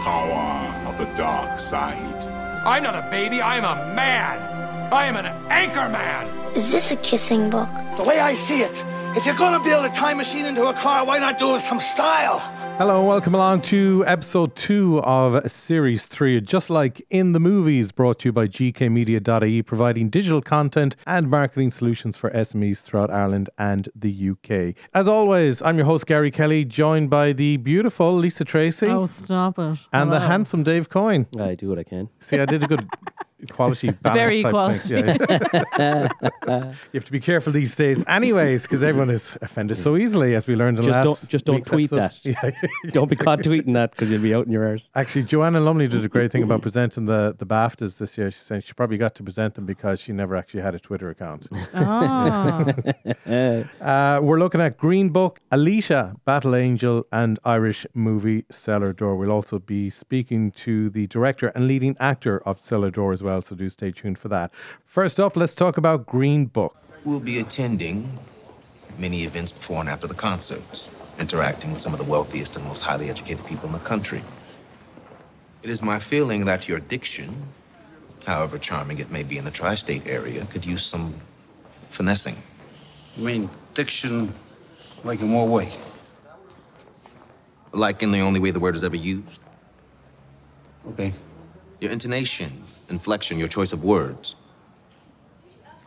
power of the dark side. I'm not a baby, I'm a man. I am an anchor man. Is this a kissing book? The way I see it, if you're gonna build a time machine into a car, why not do it with some style? Hello and welcome along to episode two of series three, just like in the movies, brought to you by GKmedia.ie, providing digital content and marketing solutions for SMEs throughout Ireland and the UK. As always, I'm your host Gary Kelly, joined by the beautiful Lisa Tracy Oh, stop it. and the handsome Dave Coyne. I do what I can. See, I did a good quality balance Very thing. Yeah. you have to be careful these days, anyways, because everyone is offended so easily, as we learned in Just last don't- just don't tweet episode. that. Yeah. Don't be caught tweeting that because you'll be out in your ears Actually, Joanna Lumley did a great thing about presenting the, the BAFTAs this year. She said she probably got to present them because she never actually had a Twitter account. Ah, uh, we're looking at Green Book, Alita, Battle Angel, and Irish movie Cellar Door. We'll also be speaking to the director and leading actor of Cellar Door as well, so do stay tuned for that. First up, let's talk about Green Book. We'll be attending many events before and after the concerts, interacting with some of the wealthiest and most highly educated people in the country. It is my feeling that your diction, however charming it may be in the tri state area, could use some finessing. You mean diction, like in what way? Like in the only way the word is ever used. Okay. Your intonation, inflection, your choice of words.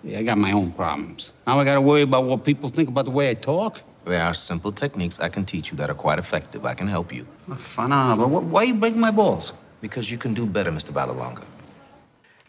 Yeah, I got my own problems. Now I gotta worry about what people think about the way I talk? There are simple techniques I can teach you that are quite effective. I can help you. Fine, but why you break my balls? Because you can do better, Mr. Vallelonga.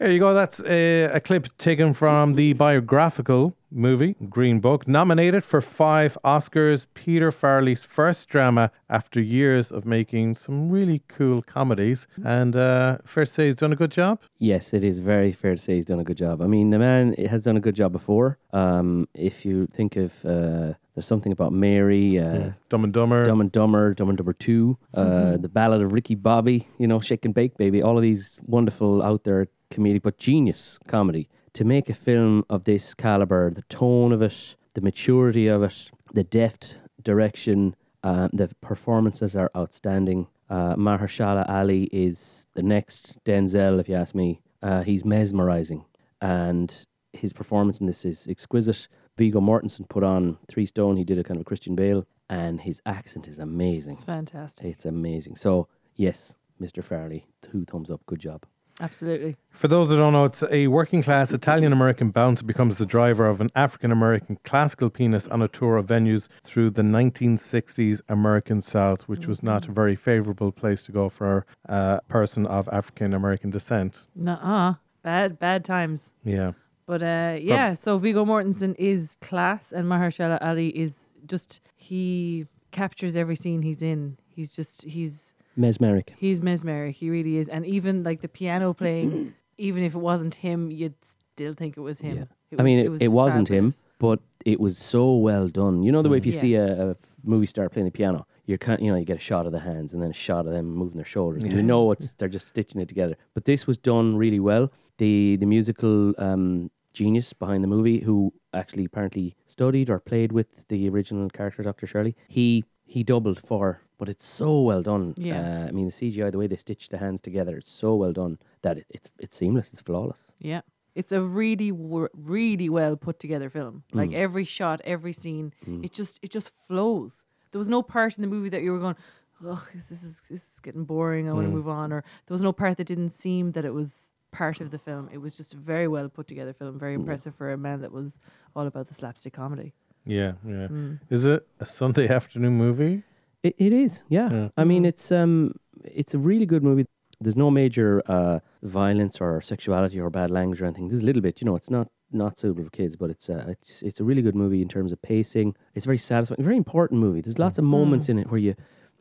There you go. That's a, a clip taken from the biographical movie Green Book, nominated for five Oscars. Peter Farrelly's first drama after years of making some really cool comedies. And uh, fair to say, he's done a good job. Yes, it is very fair to say he's done a good job. I mean, the man has done a good job before. Um, if you think of uh, there's something about Mary, uh, Dumb and Dumber. Dumb and Dumber, Dumb and Dumber Two, uh, the Ballad of Ricky Bobby, you know, Shake and Bake Baby, all of these wonderful out there comedic but genius comedy. To make a film of this caliber, the tone of it, the maturity of it, the deft direction, uh, the performances are outstanding. Uh, Mahershala Ali is the next Denzel, if you ask me. Uh, he's mesmerizing, and his performance in this is exquisite. Viggo Mortensen put on three stone. He did a kind of a Christian Bale, and his accent is amazing. it's fantastic. It's amazing. So yes, Mr. Farrelly, two thumbs up. Good job. Absolutely. For those that don't know, it's a working class Italian American bouncer becomes the driver of an African American classical pianist on a tour of venues through the 1960s American South, which was not a very favorable place to go for a person of African American descent. Nuh-uh. Bad, bad times. Yeah. But uh, yeah, so Viggo Mortensen is class, and Mahershala Ali is just he captures every scene he's in. He's just he's Mesmeric. he's mesmeric. He really is, and even like the piano playing, even if it wasn't him, you'd still think it was him. Yeah. It I mean, it, it, was wasn't him, but it was so well done. You know the way if you Yeah. see a, a movie star playing the piano, you're kind, you know, you get a shot of the hands and then a shot of them moving their shoulders, and you know it's they're just stitching it together. But this was done really well. The the musical um, genius behind the movie, who actually apparently studied or played with the original character, Dr. Shirley, he he doubled for. But it's so well done. Yeah. Uh, I mean, the CGI, the way they stitch the hands together, it's so well done that it, it's it's seamless. It's flawless. Yeah. It's a really, wor- really well put together film. Like Mm. every shot, every scene, it just, it just flows. There was no part in the movie that you were going, "Oh, this is this is getting boring. I want to Mm. move on." Or there was no part that didn't seem that it was part of the film. It was just a very well put together film. Very impressive for a man that was all about the slapstick comedy. Yeah, yeah. Mm. Is it a Sunday afternoon movie? It, it is, yeah. Yeah. I mean, it's um, it's a really good movie. There's no major uh, violence or sexuality or bad language or anything. There's a little bit, you know. It's not not suitable for kids, but it's uh, it's it's a really good movie in terms of pacing. It's very satisfying, very important movie. There's lots of moments in it where you,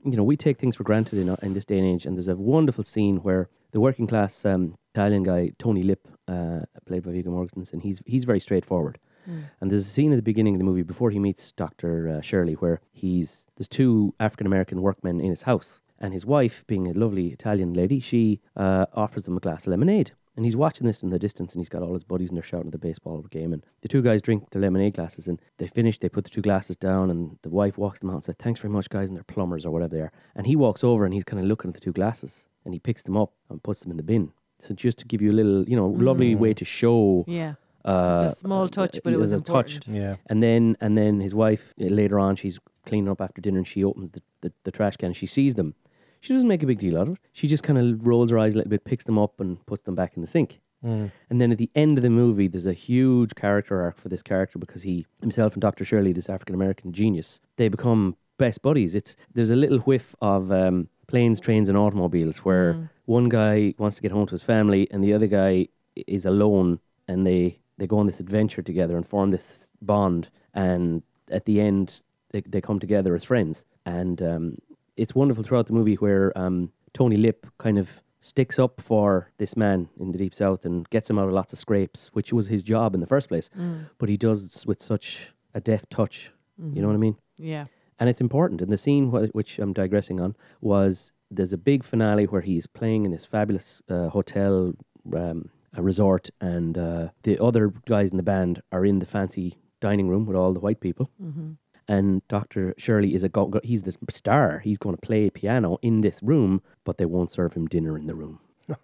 you know, we take things for granted in in this day and age. And there's a wonderful scene where the working class um, Italian guy Tony Lip, uh, played by Viggo Mortensen, he's he's very straightforward. And there's a scene at the beginning of the movie before he meets Dr. Uh, Shirley where he's there's two African American workmen in his house, and his wife, being a lovely Italian lady, she uh, offers them a glass of lemonade. And he's watching this in the distance, and he's got all his buddies, and they're shouting at the baseball game. And the two guys drink their lemonade glasses, and they finish. They put the two glasses down, and the wife walks them out and says, "Thanks very much, guys," and they're plumbers or whatever they are. And he walks over, and he's kind of looking at the two glasses, and he picks them up and puts them in the bin. So just to give you a little, you know, lovely way to show. Yeah. Uh, It's a small touch, but it there's was a touch. Yeah. And then and then his wife uh, later on, she's cleaning up after dinner, and she opens the, the, the trash can. and She sees them. She doesn't make a big deal out of it. She just kind of rolls her eyes a little bit, picks them up, and puts them back in the sink. And then at the end of the movie, there's a huge character arc for this character because he himself and Dr. Shirley, this African American genius, they become best buddies. It's there's a little whiff of um, planes, trains, and automobiles where one guy wants to get home to his family and the other guy is alone, and they they go on this adventure together and form this bond. And at the end, they they come together as friends. And um, it's wonderful throughout the movie where um, Tony Lip kind of sticks up for this man in the deep south and gets him out of lots of scrapes, which was his job in the first place. But he does with such a deft touch. You know what I mean? Yeah. And it's important. And the scene wh- which I'm digressing on was there's a big finale where he's playing in this fabulous uh, hotel um, a resort, and uh, the other guys in the band are in the fancy dining room with all the white people. And Dr. Shirley is a go- go- he's the star. He's going to play piano in this room, but they won't serve him dinner in the room.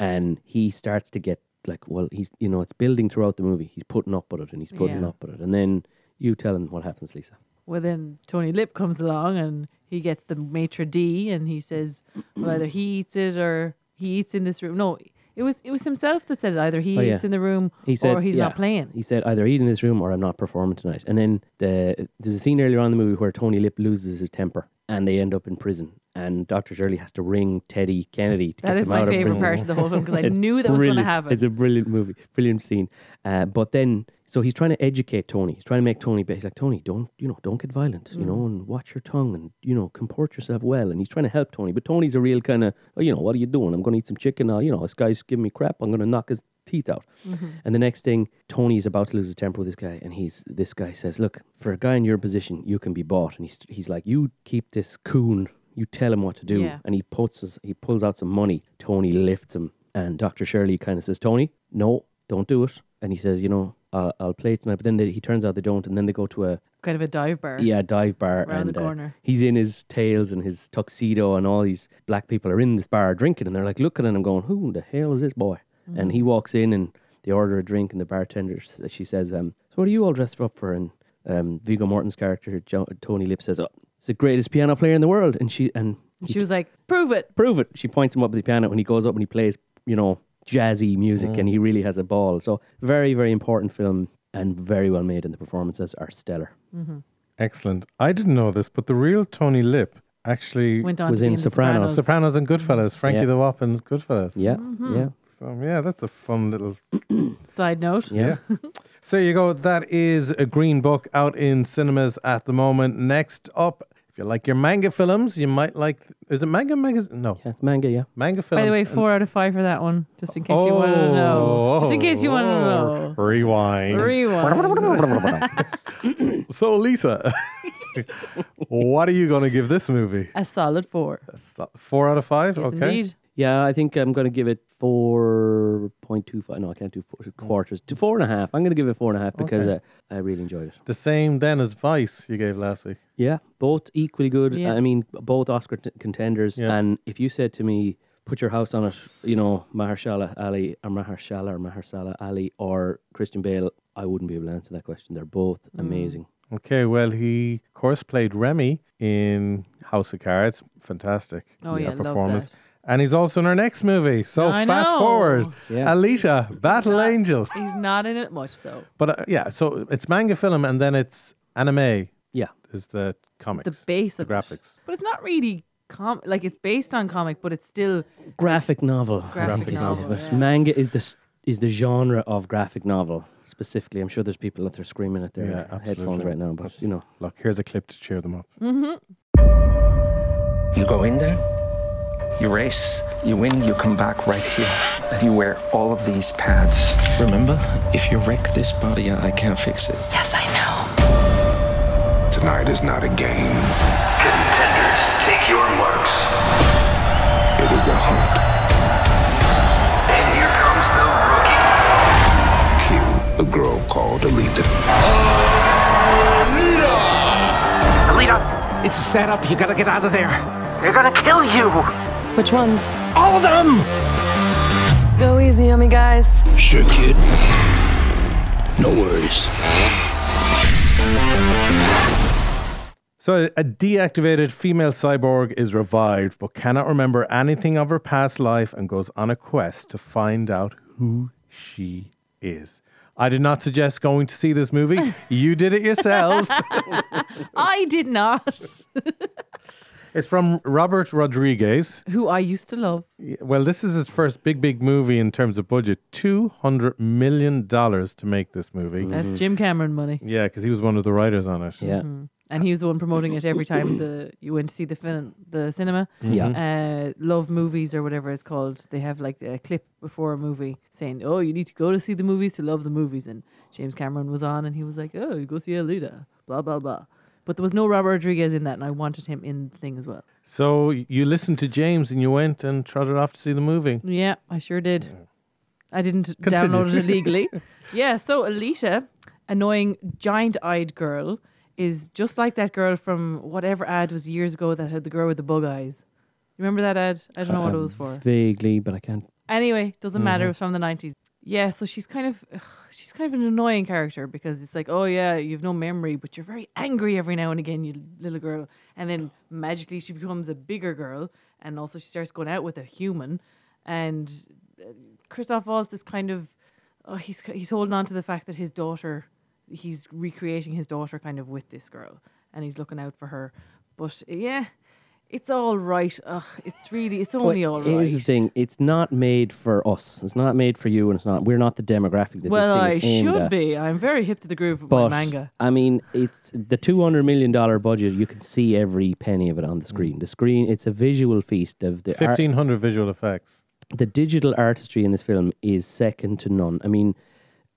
And he starts to get like, well, he's you know, it's building throughout the movie. He's putting up with it, and he's putting Yeah. up with it, and then you tell him what happens, Lisa. Well, then Tony Lip comes along and he gets the maitre d and he says, well, either he eats it or he eats in this room. No, it was it was himself that said it. Either he Oh, yeah. eats in the room He said, or he's yeah. not playing. He said, either eat in this room or I'm not performing tonight. And then the there's a scene earlier on in the movie where Tony Lip loses his temper and they end up in prison. And Dr. Shirley has to ring Teddy Kennedy to That is my favorite part of the whole film because I knew that was going to happen. It's a brilliant movie, brilliant scene. Uh, but then, so he's trying to educate Tony. He's trying to make Tony. be- He's like, Tony, don't you know, don't get violent, you Mm. know, and watch your tongue, and you know, comport yourself well. And he's trying to help Tony, but Tony's a real kind of, oh, you know, what are you doing? I'm going to eat some chicken. Uh, you know, this guy's giving me crap. I'm going to knock his teeth out. Mm-hmm. And the next thing, Tony's about to lose his temper with this guy, and he's this guy says, "Look, for a guy in your position, you can be bought." And he's he's like, "You keep this coon. You tell him what to do." Yeah. And he puts his, he pulls out some money. Tony lifts him, and Doctor Shirley kind of says, "Tony, no, don't do it." And he says, "You know, uh, I'll play tonight." But then they, he turns out they don't, and then they go to a kind of a dive bar. yeah dive bar Around the and uh, corner. he's in his tails and his tuxedo, and all these black people are in this bar drinking, and they're like looking at him, going, "Who the hell is this boy?" And he walks in and they order a drink, and the bartender she says, um, "So what are you all dressed up for?" And um, Viggo Morton's character jo- Tony Lip says, "Oh, it's the greatest piano player in the world," and she and And she was like, prove it. prove it. She points him up at the piano, and he goes up and he plays, you know, jazzy music, mm. and he really has a ball. So very very important film and very well made, and the performances are stellar. Mm-hmm. Excellent. I didn't know this, but the real Tony Lip actually Went on Was in in the Sopranos. Sopranos and Goodfellas. Mm-hmm. Frankie Yeah. the Wop and Goodfellas. Yeah, Mm-hmm. yeah, So yeah, that's a fun little Side note. yeah. So you go. That is a Green Book out in cinemas at the moment. Next up, if you like your manga films, you might like. Is it manga magazine? No, Yeah, it's manga, yeah. manga films. By the way, four out of five for that one, just in case you want to know. Oh, just in case you want to know. Oh, Rewind. Rewind. so Lisa, what are you going to give this movie? A solid four. Four out of five. Yes, okay. indeed. Yeah, I think I'm going to give it 4.25. No, I can't do four, quarters. To four and a half. I'm going to give it four and a half because Okay. uh, I really enjoyed it. The same then as Vice you gave last week. Yeah, both equally good. Yeah. I mean, both Oscar t- contenders. Yeah. And if you said to me, put your house on it, you know, Mahershala Ali or Mahershala or Mahershala Ali or Christian Bale, I wouldn't be able to answer that question. They're both Mm. amazing. Okay, well, he of course played Remy in House of Cards. Fantastic. Oh, yeah, love performance. that. And he's also in our next movie. So I fast know. forward, Yeah. Alita, Battle not- Angel. He's not in it much, though. But uh, yeah, so it's manga film and then it's anime Yeah. is the comics, The base the of it. graphics. But it's not really com like it's based on comic, but it's still Graphic novel. graphic, Graphic novel. But yeah. manga is the s- is the genre of graphic novel specifically. I'm sure there's people out there screaming at their Yeah, headphones absolutely. right now, but you know, Look, here's a clip to cheer them up. You go in there, you race, you win, you come back right here, and you wear all of these pads. Remember, if you wreck this body, I can't fix it. Yes, I know. Tonight is not a game. Contenders, take your marks. It is a hunt. And here comes the rookie. Kill a girl called Alita. Alita, it's a setup. You gotta get out of there. They're gonna kill you. Which ones? All of them! Go easy on me, guys. Sure, kid. No worries. So, a deactivated female cyborg is revived but cannot remember anything of her past life and goes on a quest to find out who she is. I did not suggest going to see this movie. You did it yourselves. I did not. it's from Robert Rodriguez. Who I used to love. Well, this is his first big, big movie in terms of budget. $200 million to make this movie. That's Jim Cameron money. Yeah, because he was one of the writers on it. Yeah. Mhm. And he was the one promoting it every time the you went to see the film, the cinema. Yeah. Uh, Love movies or whatever it's called. They have like a clip before a movie saying, "Oh, you need to go to see the movies to love the movies." And James Cameron was on, and he was like, "Oh, you go see Alita." Blah blah blah. But there was no Robert Rodriguez in that, and I wanted him in the thing as well. So you listened to James and you went and trotted off to see the movie. Yeah, I sure did. I didn't Continue. download it illegally. yeah, so Alita, annoying giant-eyed girl, is just like that girl from whatever ad was years ago that had the girl with the bug eyes. Remember that ad? I don't know what it was for. Vaguely, but I can't. Anyway, doesn't matter. Mhm. It was from the nineties. Yeah, so she's kind of ugh, she's kind of an annoying character because it's like, oh yeah, you've no memory, but you're very angry every now and again, you little girl. And then magically she becomes a bigger girl, and also she starts going out with a human. And uh, Christoph Waltz is kind of, oh, he's he's holding on to the fact that his daughter, he's recreating his daughter kind of with this girl, and he's looking out for her. But yeah, it's all right. Ugh, it's really, it's only Well, all right. Here's the thing: it's not made for us. It's not made for you, and it's not. We're not the demographic that Well, I this thing is aimed should at. be. I'm very hip to the groove with But my manga. I mean, it's the two hundred million dollar budget. You can see every penny of it on the mm. screen. The screen, it's a visual feast of the art- 1500 visual effects. the digital artistry in this film is second to none. I mean,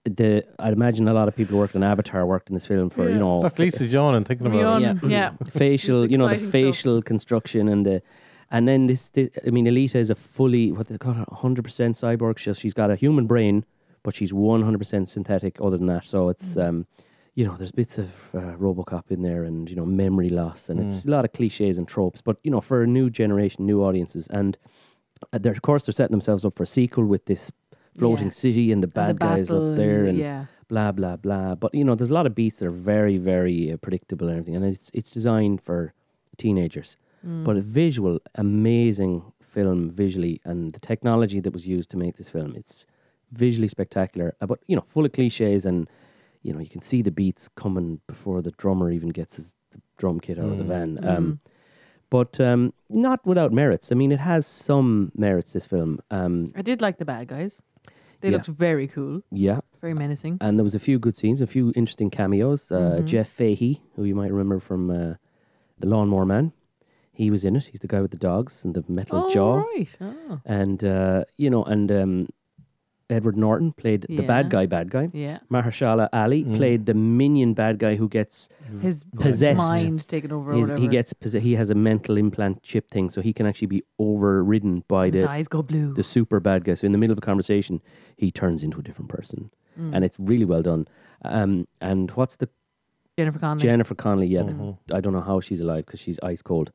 the I'd imagine a lot of people who worked on Avatar worked in this film for you know Look, Lisa's yawning, thinking about Yawn, it. yeah. facial, you know, the exciting stuff. facial construction and the, and then this, thi- I mean, Alita is a fully what they call it, hundred percent cyborg. She's she's got a human brain, but she's one hundred percent synthetic. Other than that, so it's Mm. um, you know, there's bits of uh, RoboCop in there, and you know, memory loss, and it's Mm. a lot of cliches and tropes. But you know, for a new generation, new audiences, and uh, they're, of course they're setting themselves up for a sequel with this floating Yeah. city and the And the bad guys up there, and- and yeah. blah blah blah. But you know, there's a lot of beats that are very very uh, predictable and everything, and it's it's designed for teenagers. Mm. But a visual, amazing film visually, and the technology that was used to make this film, it's visually spectacular. uh, But you know, full of cliches, and you know, you can see the beats coming before the drummer even gets his the drum kit out of the Mm. van. Um, but um, not without merits. I mean, it has some merits. This film, um, I did like the bad guys. They Yeah. looked very cool, yeah, very menacing. and there was a few good scenes, a few interesting cameos. Uh, Mhm. Jeff Fahey, who you might remember from uh, The Lawnmower Man, he was in it. He's the guy with the dogs and the metal Oh, jaw. right. Oh. And uh, you know, and um, Edward Norton played the bad guy, bad guy. Yeah. Mahershala Ali played the minion bad guy who gets His possessed. mind taken over His- whatever. he gets posse- he has a mental implant chip thing, so he can actually be overridden by His the eyes go blue. the super bad guy. So in the middle of a conversation, he turns into a different person, Mm. and it's really well done. Um, and what's the Jennifer Connelly. Jennifer Connelly, yeah, the- Mhm. I don't know how she's alive because she's ice cold.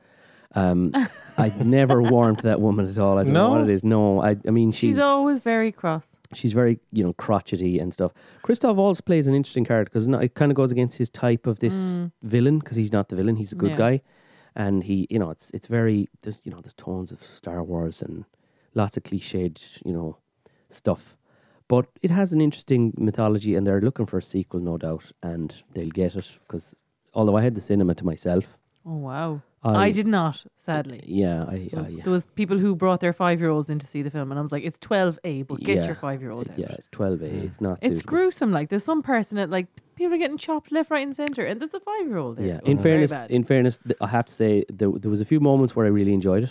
Um, I'd never warmed that woman at all. I don't know what it is. No, I, I mean she's She's always very cross. she's very you know crotchety and stuff. Christoph Waltz plays an interesting character because it kind of goes against his type of this Mm. villain because he's not the villain; he's a good Yeah. guy, and he you know it's it's very there's you know there's tones of Star Wars and lots of cliched you know stuff, but it has an interesting mythology, and they're looking for a sequel, no doubt, and they'll get it because although I had the cinema to myself, Oh wow. I- I, did not, sadly. yeah, I, There I was, there was people who brought their five year olds in to see the film, and I was like, "It's twelve A, but get Yeah. your five year old out." yeah, it's twelve A. It's not. It's suitable. gruesome. Like there's some person that like people are getting chopped left, right, and center, and there's a five year old there. Yeah. It In very fairness, bad. in fairness, th- I have to say there there was a few moments where I really enjoyed it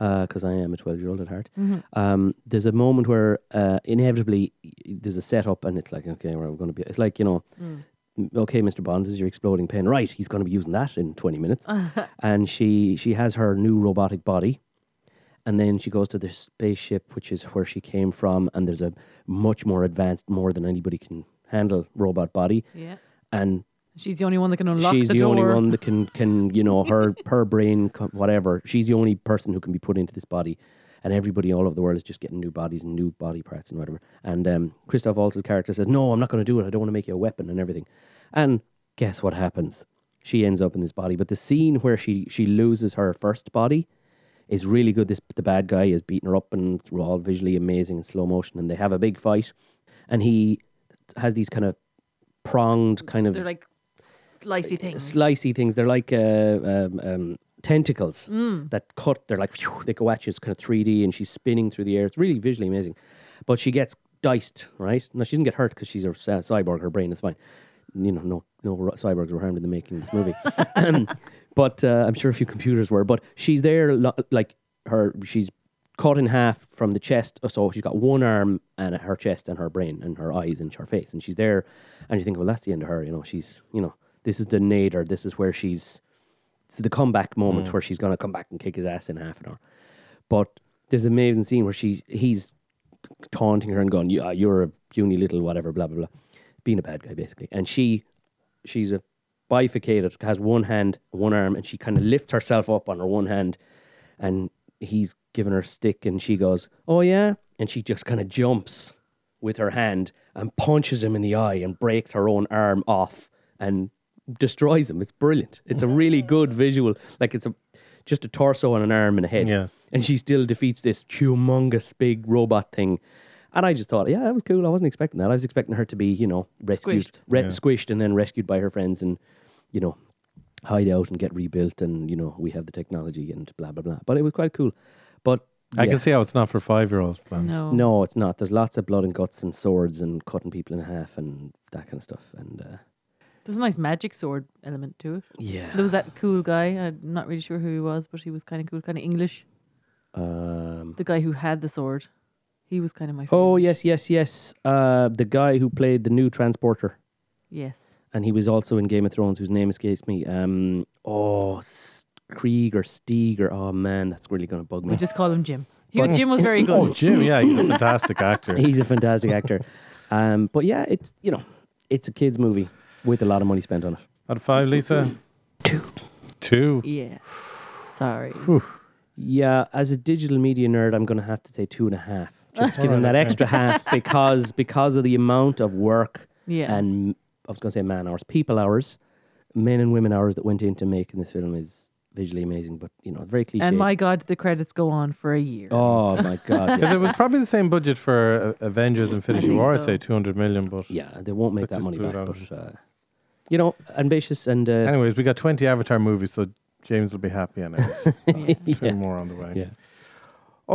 because I am a twelve year old at heart. Mhm. Um, there's a moment where uh, inevitably y- there's a setup, and it's like okay, we're going to be. It's like you know. Mm. "M- Okay, Mr. Bond, this is your exploding pen. Right, he's going to be using that in twenty minutes, and she she has her new robotic body, and then she goes to the spaceship, which is where she came from, and there's a much more advanced, more than anybody can handle robot body, Yeah. and She's the only one that can unlock she's the, the, only one that can can you know her her brain whatever. She's the only person who can be put into this body, and everybody all over the world is just getting new bodies and new body parts and whatever. And um, Christoph Waltz's character says, "No, I'm not going to do it. I don't want to make you a weapon and everything." And guess what happens? She ends up in this body. But the scene where she she loses her first body is really good. This the bad guy is beating her up and it's all visually amazing in slow motion, and they have a big fight, and he has these kind of pronged kind of They're like slicey things. slicey things. They're like uh, um, um, tentacles Mm. that cut. They're like phew, they go at you. It's kind of three D, and she's spinning through the air. It's really visually amazing. But she gets diced, right? No, she doesn't get hurt because she's a cy- cyborg. Her brain is fine. You know, no no cyborgs were harmed in the making of this movie. um, but uh, I'm sure a few computers were. But she's there, lo- like her. She's cut in half from the chest. So she's got one arm and her chest and her brain and her eyes and her face, and she's there. And you think, well, that's the end of her. You know, she's you know, this is the nadir. This is where she's. It's the comeback moment Mm. where she's going to come back and kick his ass in half an hour. But there's an amazing scene where she he's taunting her and going, "You- uh, "You're a puny little whatever," blah blah blah, being a bad guy basically. And she, she's a bifurcated, has one hand, one arm, and she kind of lifts herself up on her one hand, and he's giving her a stick, and she goes, "Oh yeah," and she just kind of jumps with her hand and punches him in the eye and breaks her own arm off and destroys him. It's brilliant. It's a really good visual. Like it's a just a torso and an arm and a head. Yeah. And she still defeats this humongous big robot thing. And I just thought, yeah, that was cool. I wasn't expecting that. I was expecting her to be, you know, rescued, Squished. re- Yeah. squished, and then rescued by her friends, and you know, hide out and get rebuilt, and you know, we have the technology and blah blah blah. But it was quite cool. But I yeah. can see how it's not for five year olds. Then. no. No, it's not. There's lots of blood and guts and swords and cutting people in half and that kind of stuff. And uh, There's a nice magic sword element to it. yeah, There was that cool guy. I'm not really sure who he was, but he was kind of cool, kind of English. um, The guy who had the sword. He was kind of my favorite. oh yes, yes, yes. Uh, the guy who played the new transporter, Yes. and he was also in Game of Thrones, whose name escapes me. Um, oh, S- Krieg or Stieg or oh man, that's really going to bug me. We just call him Jim. He, But- Jim was very good. Oh, Jim, yeah, he's a fantastic actor. He's a fantastic actor. Um, but yeah, it's you know, it's a kids movie with a lot of money spent on it. Out of five, Lisa? Two. Two. Yeah. Sorry. Yeah, as a digital media nerd, I'm going to have to say two and a half. Just to give him that extra half because because of the amount of work Yeah. and I was going to say man hours, people hours, men and women hours that went into making this film is visually amazing. But you know, very cliche. And my God, the credits go on for a year. oh my god, Because yeah. it was probably the same budget for uh, Avengers Infinity think War, I'd say 200 million. But yeah, they won't make that money back. But uh, you know, ambitious and uh, anyways, we got 20 Avatar movies, so James will be happy. And Yeah. two Yeah. more on the way. Yeah.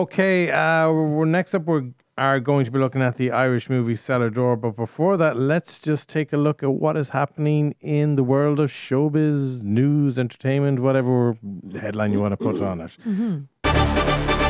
Okay, uh, we're, next up, we are going to be looking at the Irish movie Cellar Door. But before that, let's just take a look at what is happening in the world of showbiz, news, entertainment, whatever headline you want to put on it.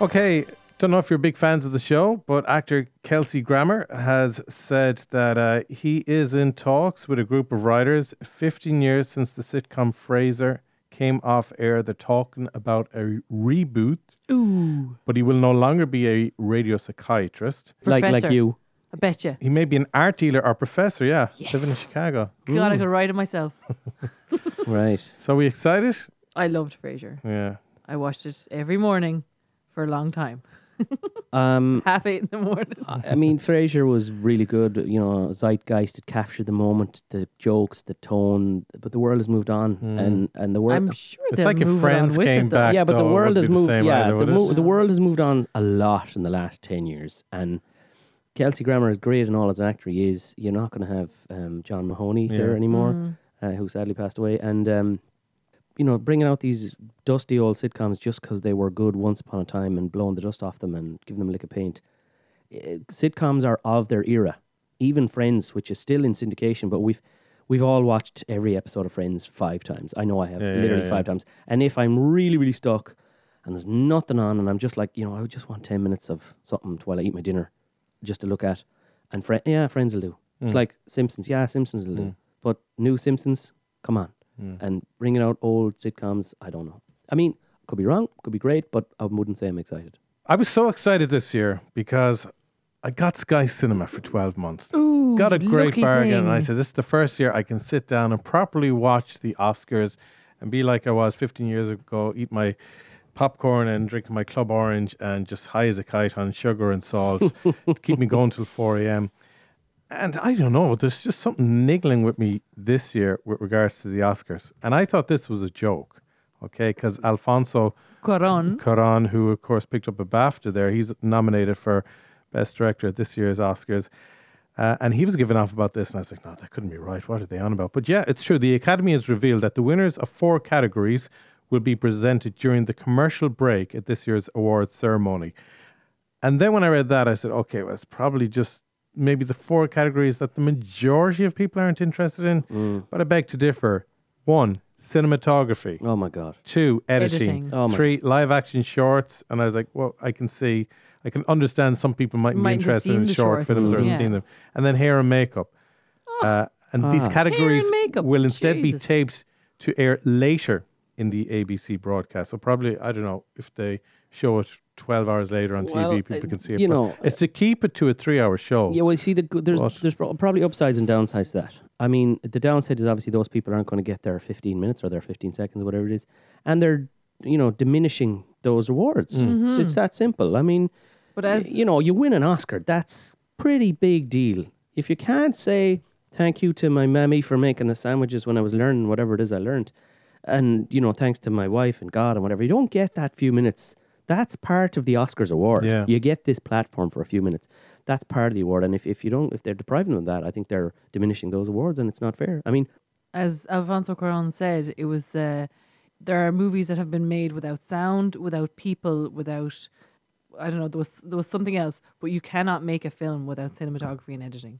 Okay, don't know if you're big fans of the show, but actor Kelsey Grammer has said that uh, he is in talks with a group of writers 15 years since the sitcom Frasier came off air. They're talking about a reboot, Ooh. but he will no longer be a radio psychiatrist. like like Professor. you. I bet you. He may be an art dealer or professor, yeah, living in Yes. Chicago. God, I Ooh. could write it myself. Right. So we excited? I loved Frasier. Yeah. I watched it every morning for a long time. Um, Half eight in the morning. I I mean, Frasier was really good. You know, zeitgeist. It captured the moment, the jokes, the tone. But the world has moved on, and and the world. I'm sure It's they're like if Friends on with came it, though. back. yeah, but the though, it world would has be the moved. same Yeah, either, the, would mo- the world has moved on a lot in the last ten years, and Kelsey Grammer is great and all as an actor. He is. You're not going to have um, John Mahoney there anymore, Mm. uh, who sadly passed away, and. Um, you know, bringing out these dusty old sitcoms just because they were good once upon a time and blowing the dust off them and giving them a lick of paint. Uh, sitcoms are of their era. Even Friends, which is still in syndication, but we've we've all watched every episode of Friends five times. I know I have Yeah, yeah, literally yeah, five times. And if I'm really really stuck and there's nothing on, and I'm just like, you know, I would just want ten minutes of something while I eat my dinner, just to look at. And friend, yeah, Friends will do. Mm. It's like Simpsons, yeah, Simpsons will do. But new Simpsons, come on, Mm. and bringing out old sitcoms, I don't know. I mean, could be wrong, could be great, but I wouldn't say I'm excited. I was so excited this year because I got Sky Cinema for 12 months. Ooh, got a great lucky bargain. And I said, this is the first year I can sit down and properly watch the Oscars and be like I was 15 years ago, eat my popcorn and drink my Club Orange and just high as a kite on sugar and salt to keep me going till 4 a.m. And I don't know, there's just something niggling with me this year with regards to the Oscars. And I thought this was a joke, okay? Because Alfonso Cuarón. Cuarón, who of course picked up a BAFTA there, he's nominated for Best Director at this year's Oscars. Uh, and he was giving off about this, and I was like, no, that couldn't be right. What are they on about? But yeah, it's true. The Academy has revealed that the winners of four categories will be presented during the commercial break at this year's awards ceremony. And then when I read that, I said, okay, well, it's probably just maybe the four categories that the majority of people aren't interested in. But I beg to differ. One, cinematography. Oh my god. Two, editing. Editing. Oh my Three, live action shorts. And I was like, well, I can see, I can understand some people might be Mightn't have interested in short shorts, films or have yeah. seen them. And then hair and makeup. Oh. Uh, and these Ah. categories and makeup, will instead be taped to air later in the ABC broadcast. So probably, I don't know, if they show it 12 hours later on Well, TV, people uh, can see it. you know, it's to keep it to a three hour show. Yeah, well, see, the, there's What? there's probably upsides and downsides to that. I mean, the downside is obviously those people aren't going to get their 15 minutes or their 15 seconds, whatever it is, and they're you know diminishing those awards. So it's that simple. I mean, But as y- you know, you win an Oscar, that's pretty big deal. If you can't say thank you to my mammy for making the sandwiches when I was learning whatever it is I learned, and you know, thanks to my wife and God and whatever, you don't get that few minutes. That's part of the Oscars award. Yeah. You get this platform for a few minutes. That's part of the award. And if, if you don't, if they're depriving them of that, I think they're diminishing those awards, and it's not fair. I mean, as Alfonso Cuarón said, it was uh, there are movies that have been made without sound, without people, without I don't know. There was there was something else, but you cannot make a film without cinematography and editing.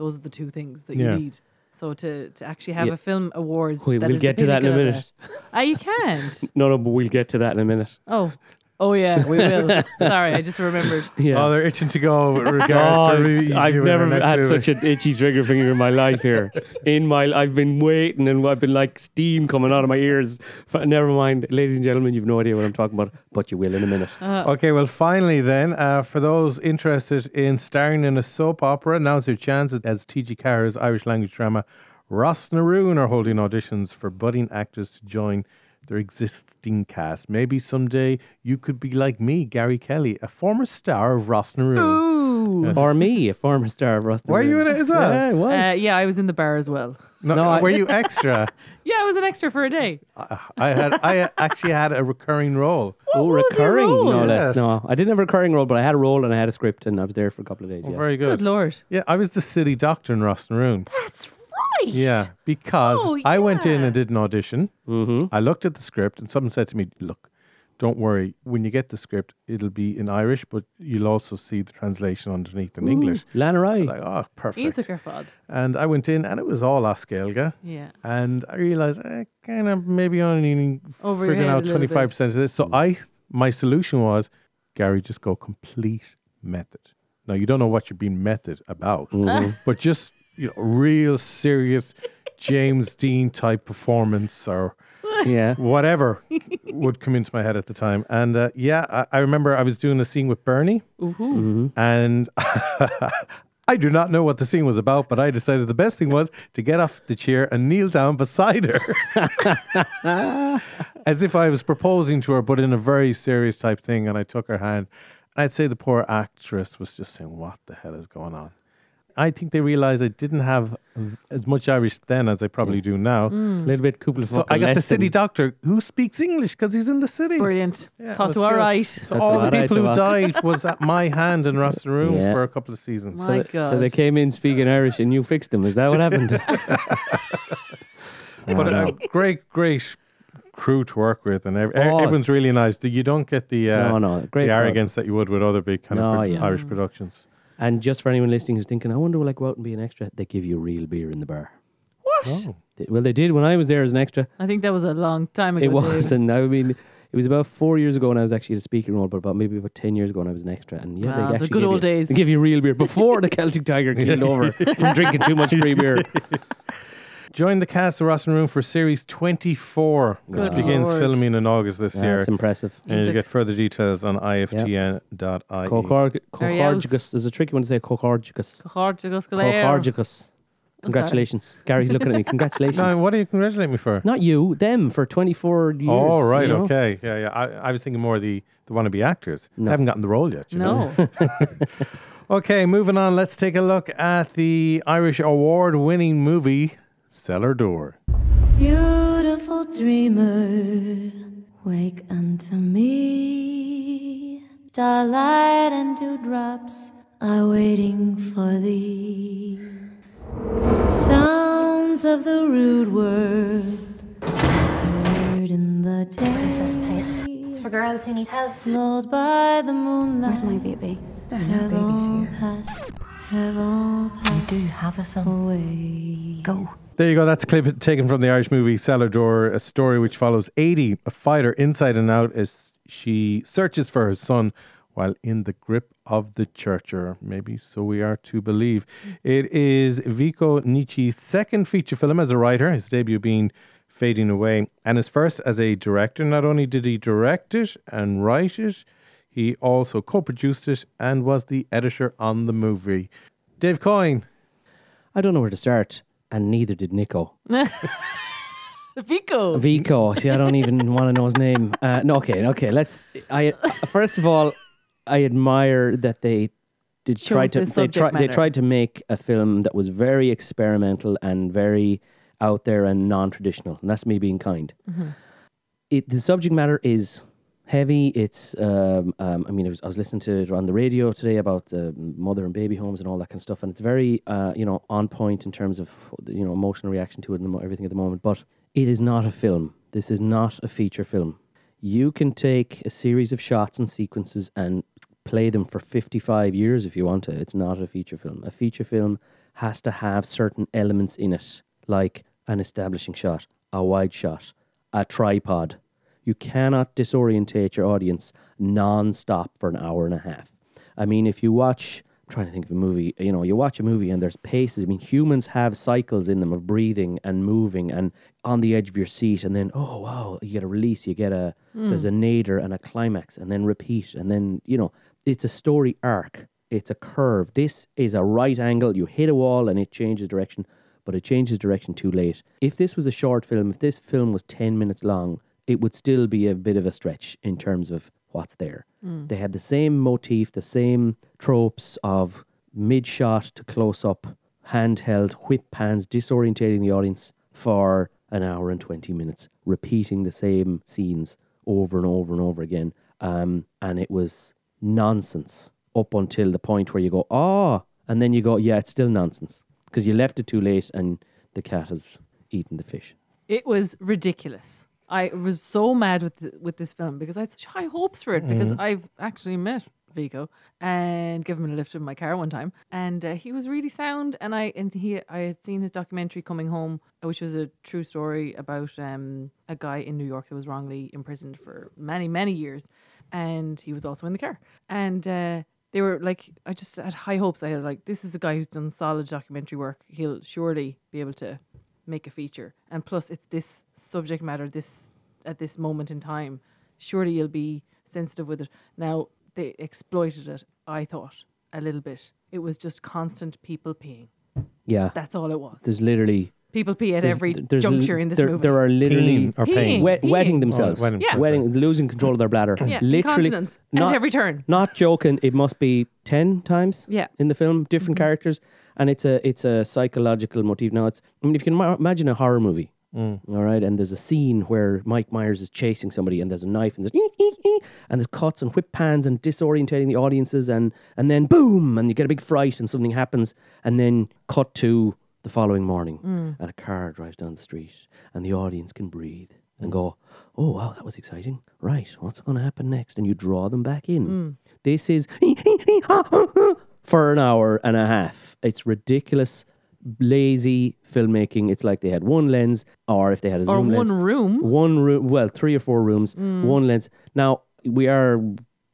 Those are the two things that Yeah. you need. So to, to actually have Yeah. a film awards, We- that we'll is the get to that in a minute. it. Ah, you can't. no, no, but we'll get to that in a minute. Oh, oh yeah, we will. Sorry, I just remembered. Yeah. Oh, they're itching to go with regards Oh, to I've never had such an itchy trigger finger in my life here. In my, I've been waiting and I've been like steam coming out of my ears. But never mind, ladies and gentlemen, you've no idea what I'm talking about, but you will in a minute. Okay, well, finally, then, uh, for those interested in starring in a soap opera, now's your chance as T.G. Carr's Irish language drama. Ros na Rún are holding auditions for budding actors to join their existing cast. Maybe someday you could be like me, Gary Kelly, a former star of Ros na Rún. or me, a former star of Rustin. Were you in it as well? Yeah, I was. Uh, yeah, I was in the bar as well. No, No, I- were you extra? Yeah, I was an extra for a day. I had, I actually had a recurring role. oh, what was your recurring, role? no Yes. less. No, I didn't have a recurring role, but I had a role and I had a script, and I was there for a couple of days. Oh, yeah. very good. Good lord, Yeah, I was the city doctor in Ros na Rún. that's right. Yeah, because Oh, I went in yeah. and did an audition. Mm-hmm. I looked at the script and someone said to me, Look, don't worry. When you get the script, it'll be in Irish, but you'll also see the translation underneath in English. Lana I was Rai. like, oh, perfect. took her. And I went in and it was all as Gaeilge. Yeah. And I realized I kind of maybe only Over your figuring head out a little bit. 25% of this. So I, my solution was, Gary, just go complete method. Now, you don't know what you're being method about, Mm-hmm. but just, you know, real serious James Dean type performance or Yeah. whatever would come into my head at the time. And uh, yeah, I, I remember I was doing a scene with Bernie, Ooh. and I do not know what the scene was about, but I decided the best thing was to get off the chair and kneel down beside her. As if I was proposing to her, but in a very serious type thing. And I took her hand. And I'd say the poor actress was just saying, What the hell is going on? I think they realized I didn't have as much Irish then as I probably do now. A little bit couple of So I got the city doctor who speaks English because he's in the city. Brilliant. Yeah, it Thought was to all good. right. So That's all the all right, people who Tavok. died was at my hand in Ross Room Yeah. for a couple of seasons. My so, God. so they came in speaking Irish and you fixed them. Is that what happened? but a great, great crew to work with, and ev- Oh. everyone's really nice. You don't get the uh, No, no, great the crowd. arrogance that you would with other big kind No, of pro- yeah. Irish productions. And just for anyone listening who's thinking, I wonder will I go out and be an extra? They give you real beer in the bar. What? Oh. They- well, they did when I was there as an extra. I think that was a long time ago. It was, and I mean, it was about four years ago when I was actually in a speaking role, but about maybe about ten years ago when I was an extra. And yeah, Ah, they the actually good give old you, days. They give you real beer before the Celtic Tiger keeled over from drinking too much free beer. Join the cast of Ros na Rún for series 24, which Good begins Lord. filming in August this year. That's impressive. And you get further details on iftn.ie. Cocorg- Very else. Cocorgicus. There's a tricky one to say. Cocorgicus. Cocorgicus Galeo. Cocorgicus. Congratulations. Gary's looking at me. Congratulations. No, what do you congratulate me for? Not you, them for 24 years. Oh, right, you know? okay. Yeah, yeah. I, I was thinking more of the, the wannabe actors. They haven't gotten the role yet. You know? No. Okay, moving on. Let's take a look at the Irish award winning movie, Cellar Door. Beautiful dreamer, wake unto me. Starlight and dewdrops are waiting for thee. Sounds of the rude world heard in the day. What is this place? It's for girls who need help. Lulled by the moonlight. Where's my baby? There are Have no babies all here. passed, have all passed do have a son. away. Go. There you go. That's a clip taken from the Irish movie Cellar Door, a story which follows Aoife, a fighter inside and out as she searches for her son while in the grip of the church, or maybe so we are to believe. It is Viko Nikci's second feature film as a writer, his debut being Fading Away, and his first as a director. Not only did he direct it and write it, he also co produced it and was the editor on the movie. Dave Coyne. I don't know where to start, and neither did Nico. Viko. Viko. See, I don't even want to know his name. Uh, no, okay, okay. Let's. I first of all, I admire that they did try to. the They tried. They tried to make a film that was very experimental and very out there and non-traditional, and that's me being kind. Mhm. It the subject matter is heavy. It's. Um, um, I mean, was, I was listening to it on the radio today about the mother and baby homes and all that kind of stuff, and it's very, uh, you know, on point in terms of you know emotional reaction to it and everything at the moment. But it is not a film. This is not a feature film. You can take a series of shots and sequences and play them for 55 years if you want to. It's not a feature film. A feature film has to have certain elements in it, like an establishing shot, a wide shot, a tripod. You cannot disorientate your audience non stop for an hour and a half. I mean, if you watch, I'm trying to think of a movie, you know, you watch a movie and there's paces. I mean, humans have cycles in them of breathing and moving and on the edge of your seat, and then, oh, wow, you get a release, you get a, hmm. there's a nadir and a climax, and then repeat, and then, you know, it's a story arc, it's a curve. This is a right angle, you hit a wall and it changes direction, but it changes direction too late. If this was a short film, if this film was 10 minutes long, it would still be a bit of a stretch in terms of what's there. Mm. They had the same motif, the same tropes of mid shot to close up, handheld, whip pans, disorientating the audience for an hour and 20 minutes, repeating the same scenes over and over and over again. Um, and it was nonsense up until the point where you go, oh, and then you go, yeah, it's still nonsense because you left it too late and the cat has eaten the fish. It was ridiculous. I was so mad with th- with this film because I had such high hopes for it because Mm-hmm. Mhm. I've actually met Viko and given him a lift in my car one time, and uh, he was really sound. And I and he I had seen his documentary Coming Home, which was a true story about um, a guy in New York that was wrongly imprisoned for many many years, and he was also in the car. And uh, they were like, I just had high hopes. I had like, this is a guy who's done solid documentary work. He'll surely be able to make a feature. And plus, it's this subject matter, this at this moment in time. Surely you'll be sensitive with it. Now they exploited it. I thought a little bit. It was just constant people peeing. Yeah. That's all it was. There's literally People pee at there's- every there's li- juncture in this there, movie. There are literally Peeing or paying? wet, Peeing. wetting themselves, Oh, wetting Yeah. wetting, losing control of their bladder. Yeah, literally, incontinence at every turn. Not joking. It must be ten times. Yeah. in the film, different Mhm. characters, and it's a it's a psychological motif. Now, it's I mean, if you can ma- imagine a horror movie. Mm. All right, and there's a scene where Mike Myers is chasing somebody, and there's a knife, and there's and there's cuts and whip pans and disorientating the audiences, and and then boom, and you get a big fright, and something happens, and then cut to the following morning, Mm. and a car drives down the street, and the audience can breathe and go, "Oh wow, that was exciting! Right, what's going to happen next?" And you draw them back in. Mm. This is for an hour and a half. It's ridiculous, lazy filmmaking. It's like they had one lens, or if they had a Or zoom one lens, room. one room, well, three or four rooms, Mm. one lens. Now we are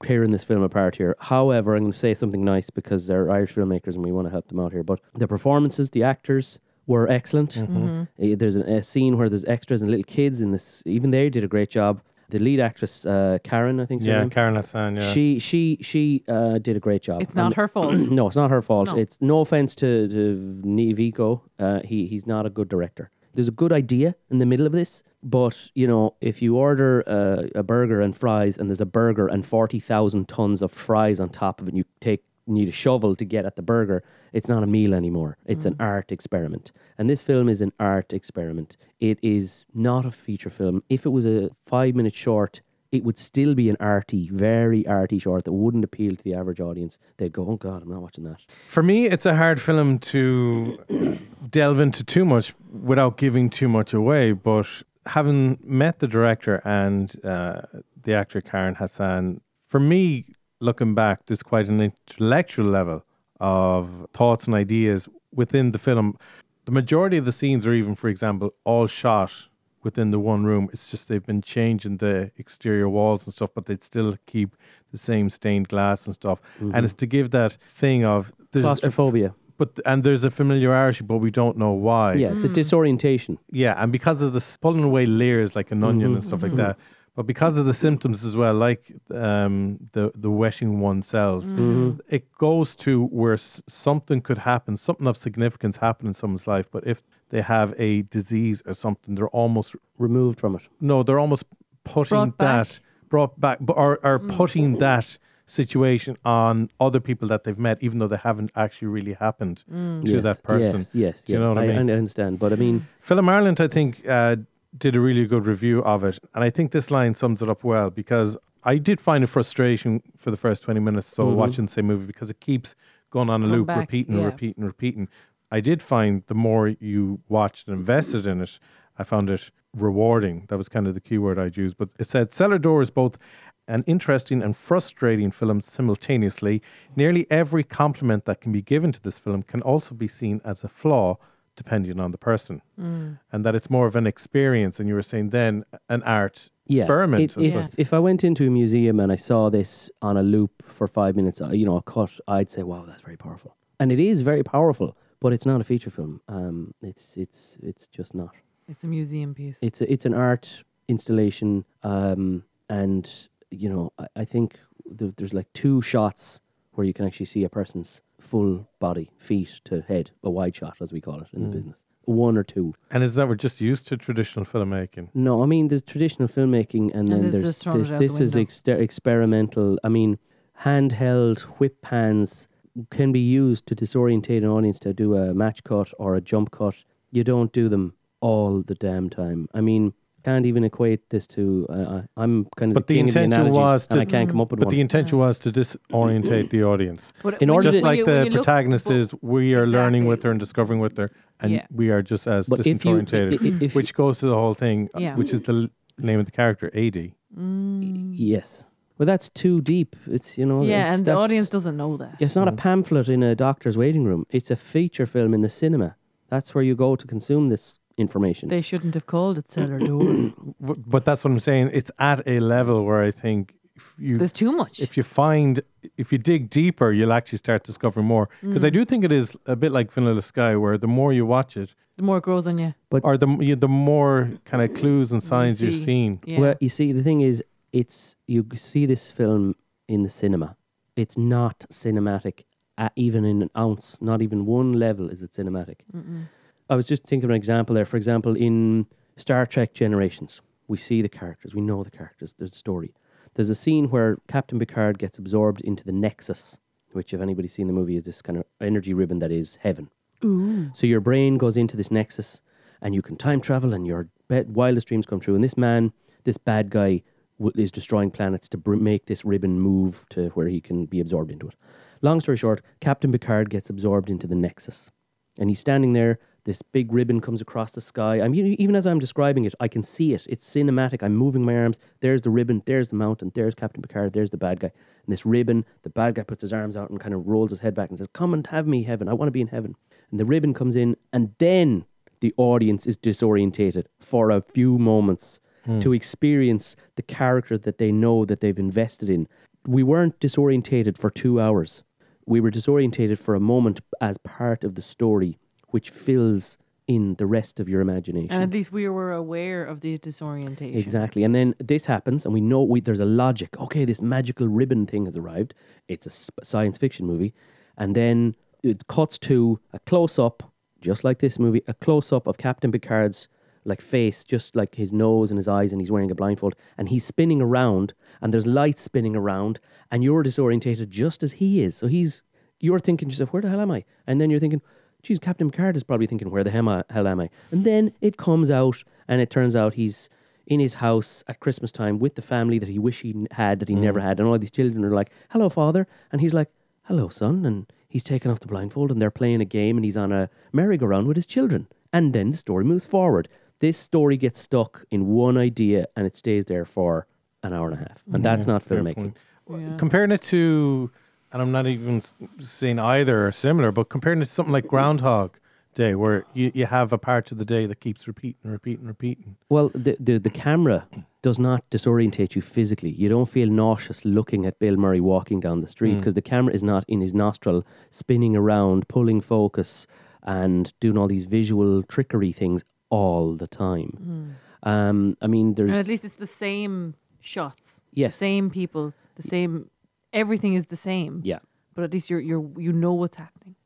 tearing this film apart here. However, I'm going to say something nice because they're Irish filmmakers and we want to help them out here. But the performances, the actors were excellent. Mhm. Uh, There's a, a scene where there's extras and little kids in this. Even they did a great job. The lead actress, uh, Karen, I think. is her Yeah, name. Karen Hassan, yeah. She she she uh, did a great job. It's not her fault. no, it's not her fault. No. It's no offense to, to Viko. Uh, he he's not a good director. There's a good idea in the middle of this, but you know, if you order a, a burger and fries, and there's a burger and forty thousand tons of fries on top of it, and you take need a shovel to get at the burger. It's not a meal anymore. It's an mm. art experiment, and this film is an art experiment. It is not a feature film. If it was a five minute short, it would still be an arty, very arty short that wouldn't appeal to the average audience. They'd go, "Oh God, I'm not watching that." For me, it's a hard film to delve into too much without giving too much away. But having met the director and uh, the actor Karen Hassan, for me, looking back, there's quite an intellectual level of thoughts and ideas within the film. The majority of the scenes are even, for example, all shot within the one room. It's just they've been changing the exterior walls and stuff, but they'd still keep the same stained glass and stuff. Mhm. And it's to give that thing of there's a f- Claustrophobia. But and there's a familiarity, but we don't know why. Yeah, it's a disorientation. Yeah, and because of the s- pulling away layers like an onion and stuff like Mhm. that. But because of the symptoms as well, like um, the the wetting oneself, Mhm. it goes to where s- something could happen, something of significance happen in someone's life. But if they have a disease or something, they're almost removed from it. No, they're almost putting Brought back. that brought back, but or, or Mm. putting that situation on other people that they've met, even though they haven't actually really happened Mm. to Yes, that person. Yes, yes, Do you yeah. know what I, mean? understand, but I mean, Philip Ireland, I think, uh, did a really good review of it, and I think this line sums it up well because I did find a frustration for the first twenty minutes. So Mhm. watching the same movie because it keeps going on a Going loop, back, repeating, yeah. repeating, repeating. I did find the more you watched and invested in it, I found it rewarding. That was kind of the key word I'd use. But it said Cellar Door is both an interesting and frustrating film simultaneously. Nearly every compliment that can be given to this film can also be seen as a flaw, depending on the person. Mm. And that it's more of an experience, and you were saying then an art yeah. experiment. It- if, as well. if I went into a museum and I saw this on a loop for five minutes, uh, you know, a cut, I'd say, "Wow, that's very powerful," and it is very powerful. But it's not a feature film. Um, it's it's it's just not. It's a museum piece. It's a, it's an art installation, um, and you know, I, I think th- there's like two shots where you can actually see a person's full body, feet to head, a wide shot as we call it in Mm. the business. One or two. And is that we're just used to traditional filmmaking? No, I mean there's traditional filmmaking, and, And then it's there's just this, it out this the is window. exter- experimental. I mean, handheld whip pans can be used to disorientate an audience to do a match cut or a jump cut. You don't do them all the damn time. I mean, can't even equate this to. Uh, I- I'm kind of But the, the king of the intention analogies, was and to, I can't come up with but one. the intention was to disorientate the audience. But In order just to- like you- the you look- protagonist but- is, we are learning with her and discovering with her, and Yeah. we are just as But if you- disorientated, i- i- if which goes to the whole thing, uh, Yeah. which is the name of the character, AD. Mm. yes, well, that's too deep. It's you know. Yeah, and the audience doesn't know that. It's not a pamphlet in a doctor's waiting room. It's a feature film in the cinema. That's where you go to consume this information. They shouldn't have called it cellar door. But, but that's what I'm saying. It's at a level where I think if you There's too much. if you find if you dig deeper, you'll actually start discovering more. Because I Mm. do think it is a bit like Vanilla Sky, where the more you watch it, the more it grows on you. But or the you, the more kind of clues and signs you are see. seeing. Yeah. Well, you see, the thing is, it's you see this film in the cinema. It's not cinematic, at even in an ounce. Not even one level is it cinematic. Mm-mm. I was just thinking of an example there. For example, in Star Trek Generations, we see the characters, we know the characters, there's a story. There's a scene where Captain Picard gets absorbed into the Nexus, which, if anybody's seen the movie, is this kind of energy ribbon that is heaven. Ooh. So your brain goes into this Nexus, and you can time travel, and your wildest dreams come true. And this man, this bad guy, w- is destroying planets to br- make this ribbon move to where he can be absorbed into it. Long story short, Captain Picard gets absorbed into the Nexus, and he's standing there. This big ribbon comes across the sky. I'm e- even as I'm describing it, I can see it. It's cinematic. I'm moving my arms. There's the ribbon. There's the mountain. There's Captain Picard. There's the bad guy. And this ribbon, the bad guy puts his arms out and kind of rolls his head back and says, "Come and have me, heaven. I want to be in heaven." And the ribbon comes in, and then the audience is disorientated for a few moments Hmm. to experience the character that they know that they've invested in. We weren't disorientated for two hours. We were disorientated for a moment as part of the story, which fills in the rest of your imagination. And at least we were aware of the disorientation. Exactly. And then this happens, and we know we, there's a logic. Okay, this magical ribbon thing has arrived. It's a sp- science fiction movie. And then it cuts to a close up, just like this movie, a close up of Captain Picard's like face, just like his nose and his eyes, and he's wearing a blindfold, and he's spinning around, and there's lights spinning around, and you're disorientated just as he is. So he's you're thinking to yourself, where the hell am I? And then you're thinking, geez, Captain Picard is probably thinking, where the hell am I? Hell am I? And then it comes out, and it turns out he's in his house at Christmas time with the family that he wish he had that he never mm. had, and all these children are like, "Hello, father," and he's like, "Hello, son," and he's taken off the blindfold, and they're playing a game, and he's on a merry-go-round with his children, and then the story moves forward. This story gets stuck in one idea, and it stays there for an hour and a half, and mm. that's not fair filmmaking. point. Comparing it to, and I'm not even s- saying either are similar, but comparing it to something like Groundhog Day, where you, you have a part of the day that keeps repeating, repeating, repeating. Well, the, the the camera does not disorientate you physically. You don't feel nauseous looking at Bill Murray walking down the street Mm. because the camera is not in his nostril, spinning around, pulling focus, and doing all these visual trickery things all the time. Um, I mean, there's And at least it's the same shots. Yes. The same people. The same. Everything is the same. Yeah. But at least you're you're you know what's happening.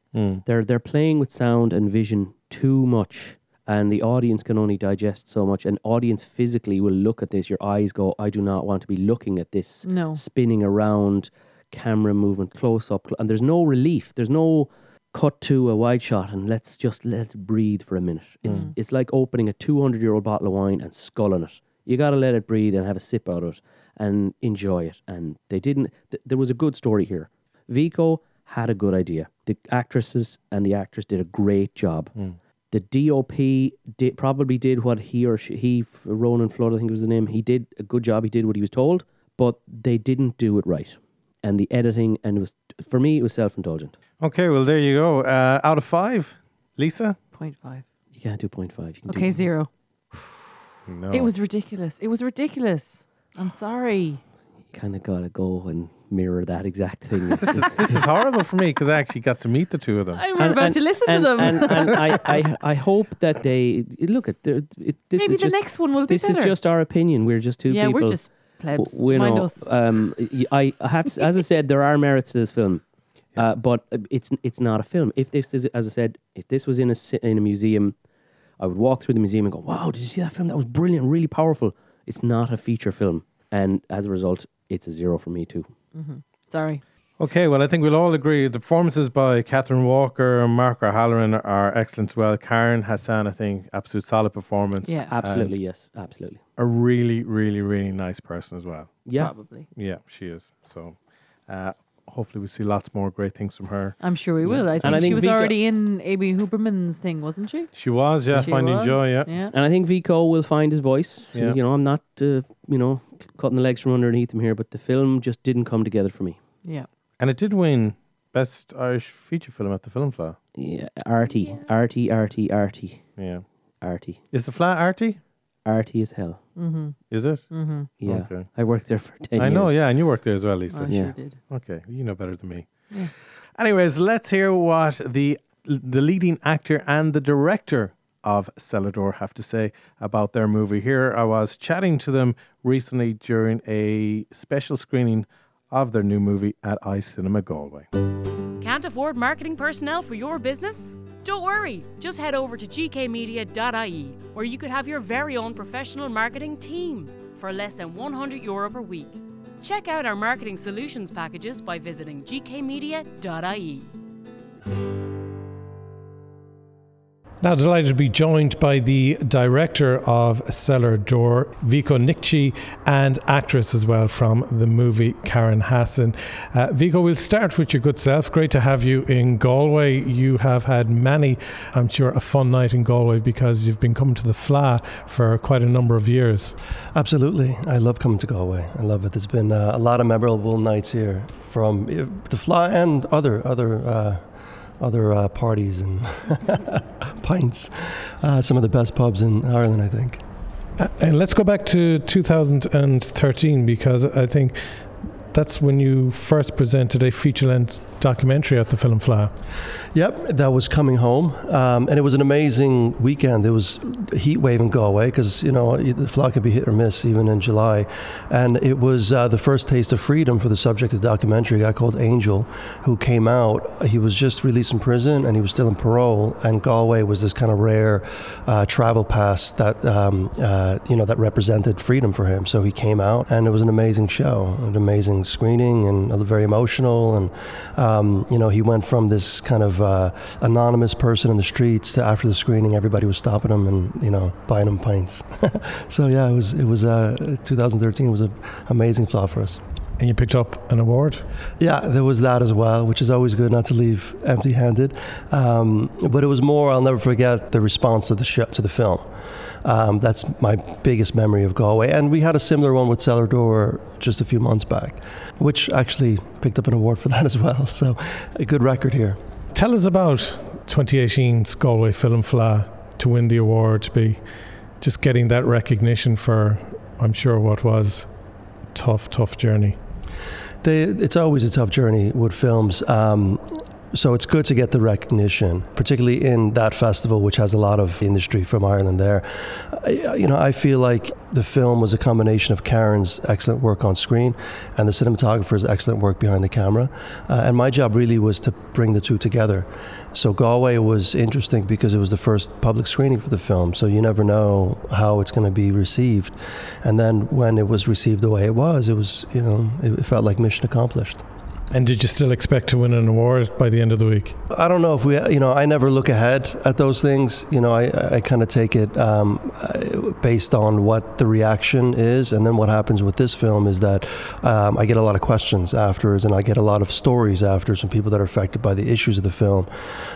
They're they're playing with sound and vision too much, and the audience can only digest so much. An audience physically will look at this. Your eyes go, "I do not want to be looking at this." No. spinning around, camera movement, close up, and there's no relief. There's no cut to a wide shot and let's just let it breathe for a minute. It's Mm. it's like opening a 200 year old bottle of wine and sculling it. You got to let it breathe and have a sip out of it and enjoy it. And they didn't. Th- there was a good story here. Viko had a good idea. The actresses and the actors did a great job. The DOP did, probably did what he or she, he, Ronan Flood, I think was the name, he did a good job. He did what he was told, but they didn't do it right. And the editing, and it was, for me, it was self indulgent. Okay, well, there you go. Uh, out of five, Lisa? Point five. You can't do 0.5. You can Okay, do, zero. No. It was ridiculous. It was ridiculous. I'm sorry. You kind of got to go and mirror that exact thing. this, is, this is horrible for me because I actually got to meet the two of them. I were about to listen and, to them. And, and I, I, I hope that they look at there- it, this. Maybe is the just, next one will be This is just our opinion. We're just two Yeah, people. we're just plebs. We Mind know. us. Um, y- I, I have to, as I said, there are merits to this film, uh, but uh, it's it's not a film. If this is, as I said, if this was in a in a museum, I would walk through the museum and go, "Wow, did you see that film? That was brilliant, really powerful." It's not a feature film, and as a result, it's a zero for me too. Mhm. Sorry. Okay, well, I think we'll all agree the performances by Catherine Walker and Mark O'Halloran are excellent as well. Karen Hassan, I think, absolute solid performance. Yeah. Absolutely, yes, absolutely. A really, really, really nice person as well. Yeah. Probably. Yeah, she is. So uh, hopefully we see lots more great things from her. I'm sure we will. I think, And I she was Vika- already in Amy Huberman's thing, wasn't she? She was, yeah, She Finding was, Joy, yeah. yeah. And I think Viko will find his voice. Yeah. You know, I'm not, uh, you know, cutting the legs from underneath him here, but the film just didn't come together for me. Yeah. And it did win Best Irish Feature Film at the Film Fleadh. Yeah, arty, arty, arty, arty, Yeah. arty, Is the Fleadh arty? Arty as hell. Mm-hmm. Is it? Mm-hmm. Yeah, Okay. I worked there for ten years. I years. know, yeah, and you worked there as well, Lisa. I Yeah. did. Okay, you know better than me. Yeah. Anyways, let's hear what the the leading actor and the director of Cellar Door have to say about their movie. Here, I was chatting to them recently during a special screening of their new movie at Eye Cinema Galway. Can't afford marketing personnel for your business? Don't worry, just head over to gkmedia.ie where you could have your very own professional marketing team for less than 100 euro per week. Check out our marketing solutions packages by visiting gkmedia.ie. Now, delighted to be joined by the director of Cellar Door, Viko Nikci, and actress as well from the movie, Karen Hassan. Uh, Viko, we'll start with your good self. Great to have you in Galway. You have had many, I'm sure, a fun night in Galway because you've been coming to the Fleadh for quite a number of years. Absolutely. I love coming to Galway. I love it. There's been uh, a lot of memorable nights here from uh, the Fleadh and other other uh, other uh, parties and pints. Uh, some of the best pubs in Ireland, I think. And let's go back to 2013 because I think that's when you first presented a feature length documentary at the Film Fleadh. Yep, that was coming home, um, and it was an amazing weekend. It was a heat wave in Galway because you know the Fleadh can be hit or miss even in July, and it was uh, the first taste of freedom for the subject of the documentary. A guy called Angel, who came out. He was just released from prison and he was still in parole, and Galway was this kind of rare uh, travel pass that um, uh, you know that represented freedom for him. So he came out, and it was an amazing show, an amazing screening, and very emotional. And um, you know he went from this kind of uh, anonymous person in the streets to after the screening, everybody was stopping him and you know buying him pints. so yeah, it was it was uh, 2013 was an amazing Fleadh for us. And you picked up an award. Yeah, there was that as well, which is always good not to leave empty-handed. Um, but it was more. I'll never forget the response to the show, to the film. Um, that's my biggest memory of Galway. And we had a similar one with Cellar Door just a few months back, which actually picked up an award for that as well. So a good record here. Tell us about 2018's Galway Film Fleadh to win the award, to be just getting that recognition for, I'm sure, what was tough, tough journey. They, it's always a tough journey with films. Um, so it's good to get the recognition, particularly in that festival, which has a lot of industry from Ireland there. I, you know, I feel like the film was a combination of Karen's excellent work on screen and the cinematographer's excellent work behind the camera. Uh, and my job really was to bring the two together. So Galway was interesting because it was the first public screening for the film, so you never know how it's going to be received. And then when it was received the way it was, it was, you know, it felt like mission accomplished. And did you still expect to win an award by the end of the week? I don't know if we, you know, I never look ahead at those things. You know, I, I kind of take it um, based on what the reaction is. And then what happens with this film is that um, I get a lot of questions afterwards and I get a lot of stories after some people that are affected by the issues of the film.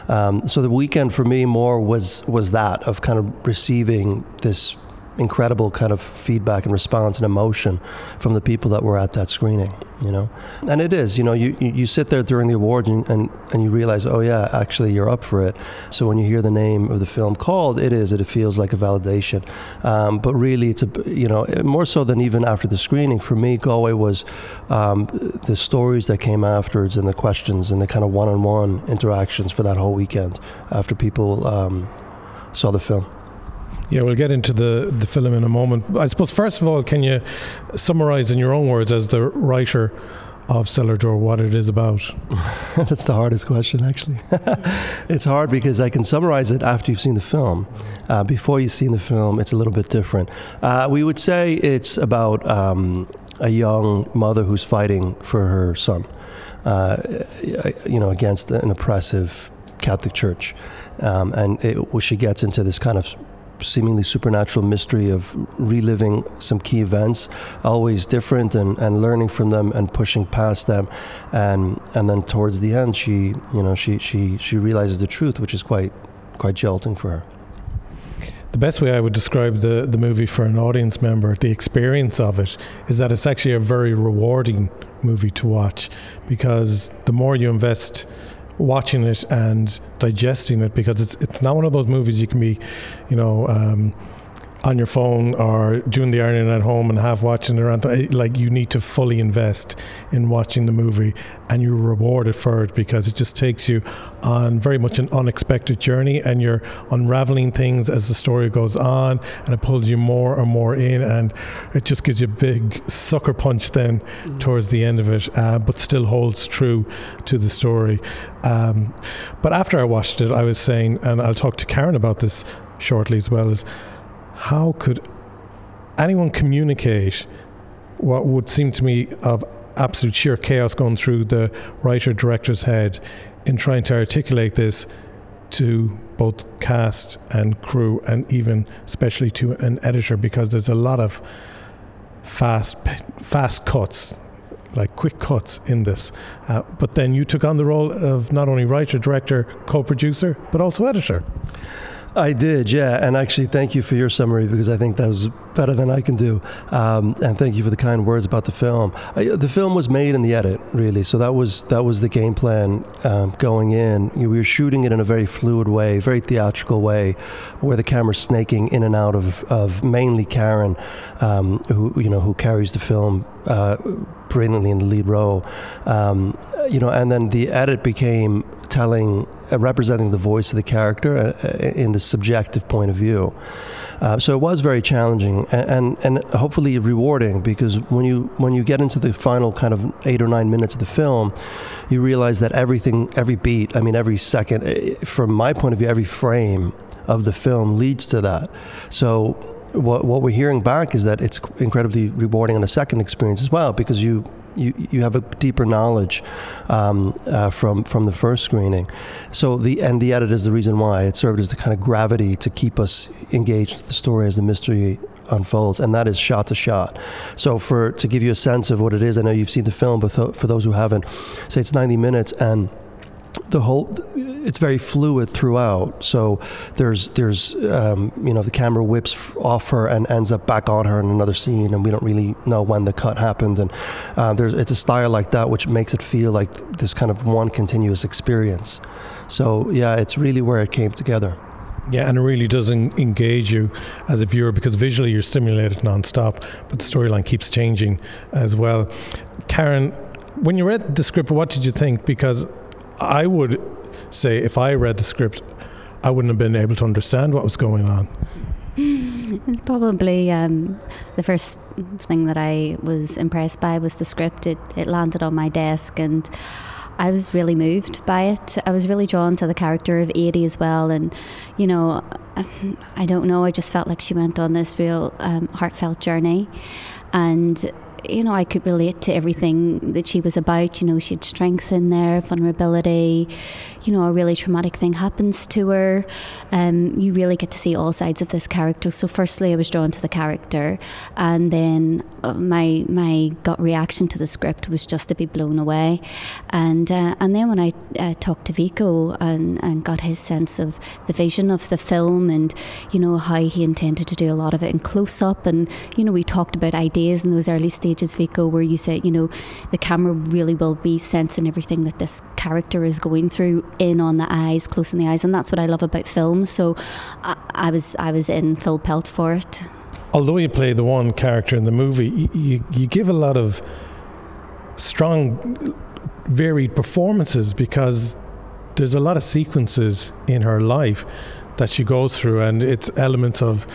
Um, so the weekend for me more was, was that of kind of receiving this incredible kind of feedback and response and emotion from the people that were at that screening you know? And it is you know you, you sit there during the awards and, and, and you realize oh yeah actually you're up for it. So when you hear the name of the film called it is it feels like a validation. Um, but really it's a you know more so than even after the screening for me Galway was um, the stories that came afterwards and the questions and the kind of one-on-one interactions for that whole weekend after people um, saw the film yeah, we'll get into the, the film in a moment. I suppose, first of all, can you summarize in your own words as the writer of Cellar Door what it is about? That's the hardest question, actually. it's hard because I can summarize it after you've seen the film. Uh, before you've seen the film, it's a little bit different. Uh, we would say it's about um, a young mother who's fighting for her son, uh, you know, against an oppressive Catholic Church. Um, and it, she gets into this kind of seemingly supernatural mystery of reliving some key events, always different, and, and learning from them and pushing past them, and and then towards the end, she you know she she she realizes the truth, which is quite quite jolting for her. The best way I would describe the, the movie for an audience member, the experience of it, is that it's actually a very rewarding movie to watch because the more you invest watching it and digesting it because it's it's not one of those movies you can be, you know. Um, on your phone or doing the ironing at home and half watching it around like you need to fully invest in watching the movie and you're rewarded for it because it just takes you on very much an unexpected journey and you're unraveling things as the story goes on and it pulls you more and more in and it just gives you a big sucker punch then mm. towards the end of it uh, but still holds true to the story um, but after I watched it I was saying and I'll talk to Karen about this shortly as well is how could anyone communicate what would seem to me of absolute sheer chaos going through the writer director's head in trying to articulate this to both cast and crew and even especially to an editor because there's a lot of fast fast cuts like quick cuts in this. Uh, but then you took on the role of not only writer director co-producer but also editor I did, yeah. And actually, thank you for your summary because I think that was better than I can do. Um, and thank you for the kind words about the film. I, the film was made in the edit, really. So that was that was the game plan um, going in. You know, we were shooting it in a very fluid way, very theatrical way, where the camera's snaking in and out of, of mainly Karen, um, who you know who carries the film uh, brilliantly in the lead role. Um, you know, and then the edit became telling, uh, representing the voice of the character uh, in the subjective point of view. Uh, so it was very challenging and, and, and hopefully rewarding because when you when you get into the final kind of eight or nine minutes of the film, you realize that everything, every beat, I mean, every second, eh, from my point of view, every frame of the film leads to that. So what, what we're hearing back is that it's incredibly rewarding on a second experience as well because you you, you have a deeper knowledge um, uh, from from the first screening. So the and the edit is the reason why it served as the kind of gravity to keep us engaged with the story as the mystery unfolds, and that is shot to shot. So for to give you a sense of what it is, I know you've seen the film, but th- for those who haven't, say it's 90 minutes and the whole it's very fluid throughout so there's there's um, you know the camera whips off her and ends up back on her in another scene and we don't really know when the cut happened and uh, there's it's a style like that which makes it feel like this kind of one continuous experience so yeah it's really where it came together yeah, and it really does en- engage you as a viewer because visually you're stimulated non-stop, but the storyline keeps changing as well. Karen, when you read the script, what did you think? Because I would say if I read the script, I wouldn't have been able to understand what was going on. It's probably um, the first thing that I was impressed by was the script. It, it landed on my desk and I was really moved by it. I was really drawn to the character of Adie as well. And, you know, I don't know, I just felt like she went on this real um, heartfelt journey. And you know, I could relate to everything that she was about. You know, she had strength in there, vulnerability. You know, a really traumatic thing happens to her. Um, you really get to see all sides of this character. So, firstly, I was drawn to the character, and then uh, my my gut reaction to the script was just to be blown away. And uh, and then when I uh, talked to Viko and, and got his sense of the vision of the film, and you know how he intended to do a lot of it in close up, and you know we talked about ideas in those early stages, Viko, where you say, you know the camera really will be sensing everything that this character is going through in on the eyes, close in the eyes, and that's what I love about films. So I, I was I was in full pelt for it. Although you play the one character in the movie, you, you, you give a lot of strong, varied performances because there's a lot of sequences in her life that she goes through, and it's elements of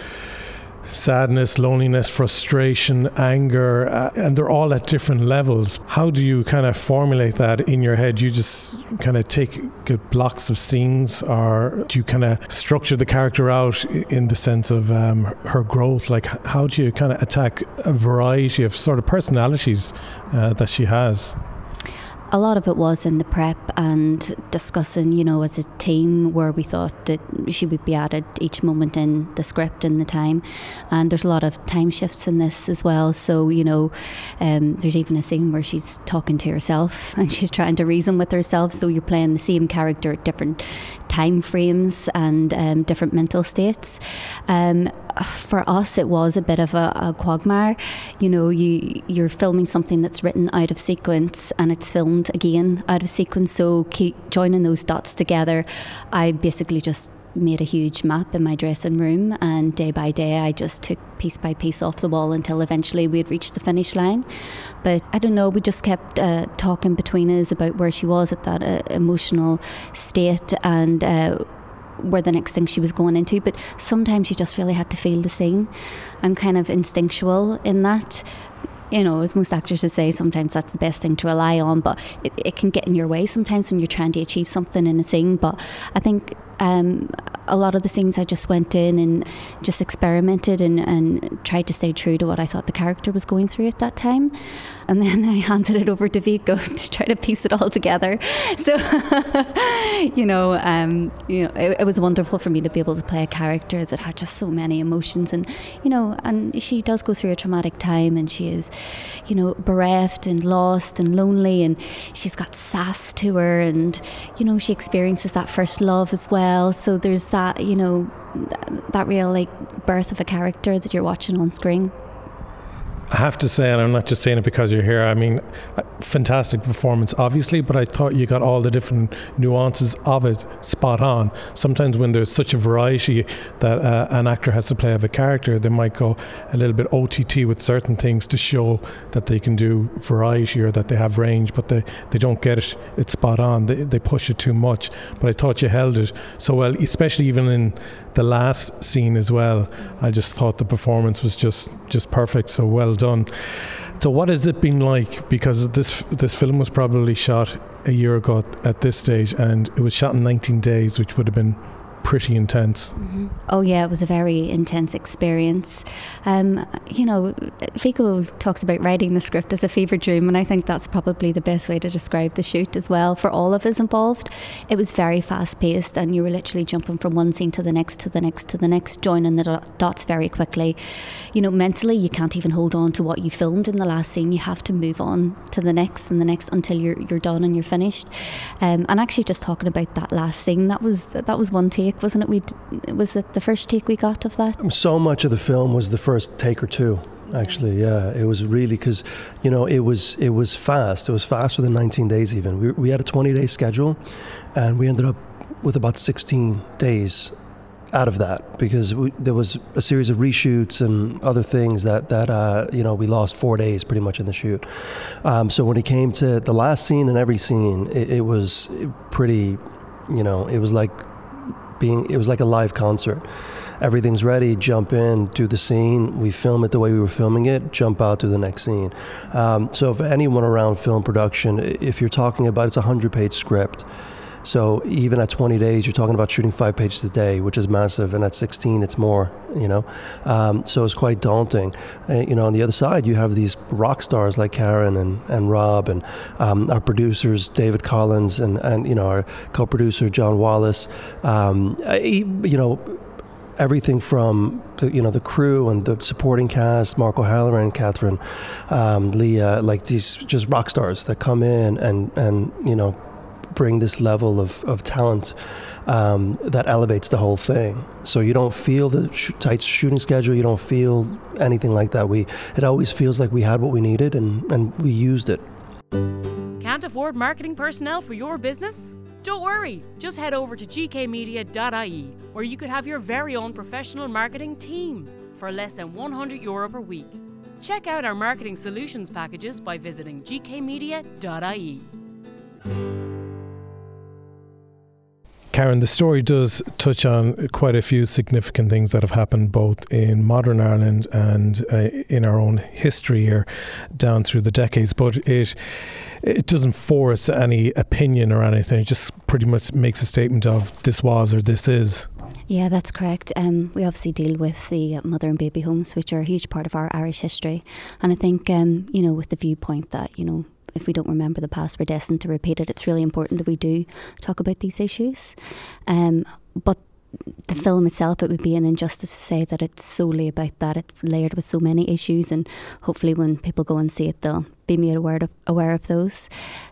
sadness, loneliness, frustration, anger, uh, and they're all at different levels. How do you kind of formulate that in your head? You just kind of take blocks of scenes, or do you kind of structure the character out in the sense of um, her growth? Like, how do you kind of attack a variety of sort of personalities uh, that she has? A lot of it was in the prep and discussing, you know, as a team where we thought that she would be added each moment in the script and the time. And there's a lot of time shifts in this as well. So, you know, um, there's even a scene where she's talking to herself and she's trying to reason with herself. So you're playing the same character at different time frames and um, different mental states. Um, for us, it was a bit of a, a quagmire. You know, you you're filming something that's written out of sequence and it's filmed again out of sequence. So keep joining those dots together. I basically just made a huge map in my dressing room and day by day I just took piece by piece off the wall until eventually we'd reached the finish line but I don't know we just kept uh, talking between us about where she was at that uh, emotional state and uh, where the next thing she was going into. But sometimes you just really had to feel the scene. I'm kind of instinctual in that. You know, as most actors would say, sometimes that's the best thing to rely on, but it, it can get in your way sometimes when you're trying to achieve something in a scene. But I think um, a lot of the scenes I just went in and just experimented and, and tried to stay true to what I thought the character was going through at that time. And then I handed it over to Viko to try to piece it all together. So, you know, um, you know, it, it, was wonderful for me to be able to play a character that had just so many emotions, and you know, and she does go through a traumatic time, and she is, you know, bereft and lost and lonely, and she's got sass to her, and you know, she experiences that first love as well. So there's that, you know, that real like birth of a character that you're watching on screen. I have to say, and I'm not just saying it because you're here. I mean, fantastic performance, obviously, but I thought you got all the different nuances of it spot on. Sometimes when there's such a variety that uh, an actor has to play of a character, they might go a little bit OTT with certain things to show that they can do variety or that they have range, but they, they don't get it. It's spot on. They, they push it too much. But I thought you held it so well, especially even in the last scene as well. I just thought the performance was just just perfect. So well done. So what has it been like? Because this this film was probably shot a year ago at this stage, and it was shot in 19 days, which would have been pretty intense. Mm-hmm. Oh yeah, it was a very intense experience. Um, you know, Vico talks about writing the script as a fever dream, and I think that's probably the best way to describe the shoot as well for all of us involved. It was very fast paced, and you were literally jumping from one scene to the next, to the next, to the next, joining the dots very quickly. You know, mentally, you can't even hold on to what you filmed in the last scene. You have to move on to the next and the next until you're you're done and you're finished. Um, and actually, just talking about that last scene, that was that was one take take, wasn't it? We was it the first take we got of that? So much of the film was the first take or two. Actually, yeah, it was really because, you know, it was it was fast. It was faster than 19 days even. We, we had a 20 day schedule, and we ended up with about 16 days out of that because we, there was a series of reshoots and other things that that uh, you know we lost four days pretty much in the shoot. Um, so when it came to the last scene and every scene, it, it was pretty, you know, it was like being it was like a live concert. Everything's ready, jump in, do the scene. We film it the way we were filming it, jump out to the next scene. Um, so, if anyone around film production, if you're talking about it's a hundred page script, so even at 20 days, you're talking about shooting five pages a day, which is massive. And at 16, it's more, you know. Um, so it's quite daunting. Uh, you know, on the other side, you have these rock stars like Karen and, and Rob and um, our producers, David Collins, and, and, you know, our co-producer, John Wallace. Um, you know, everything from the, you know the crew and the supporting cast, Mark O'Halloran, Catherine, um, Leah, like these just rock stars that come in and and you know bring this level of, of talent um, that elevates the whole thing. So you don't feel the sh- tight shooting schedule. You don't feel anything like that. We it always feels like we had what we needed and, and we used it. Can't afford marketing personnel for your business? Don't worry, just head over to gkmedia.ie where you could have your very own professional marketing team for less than 100 euro per week. Check out our marketing solutions packages by visiting gkmedia.ie. Karen, the story does touch on quite a few significant things that have happened both in modern Ireland and uh, in our own history here down through the decades, but it it doesn't force any opinion or anything. It just pretty much makes a statement of this was or this is. Yeah, that's correct. Um, we obviously deal with the mother and baby homes, which are a huge part of our Irish history, and I think um, you know with the viewpoint that you know if we don't remember the past, we're destined to repeat it. It's really important that we do talk about these issues. Um, but the film itself, it would be an injustice to say that it's solely about that. It's layered with so many issues, and hopefully, when people go and see it, they'll be made aware of, aware of those.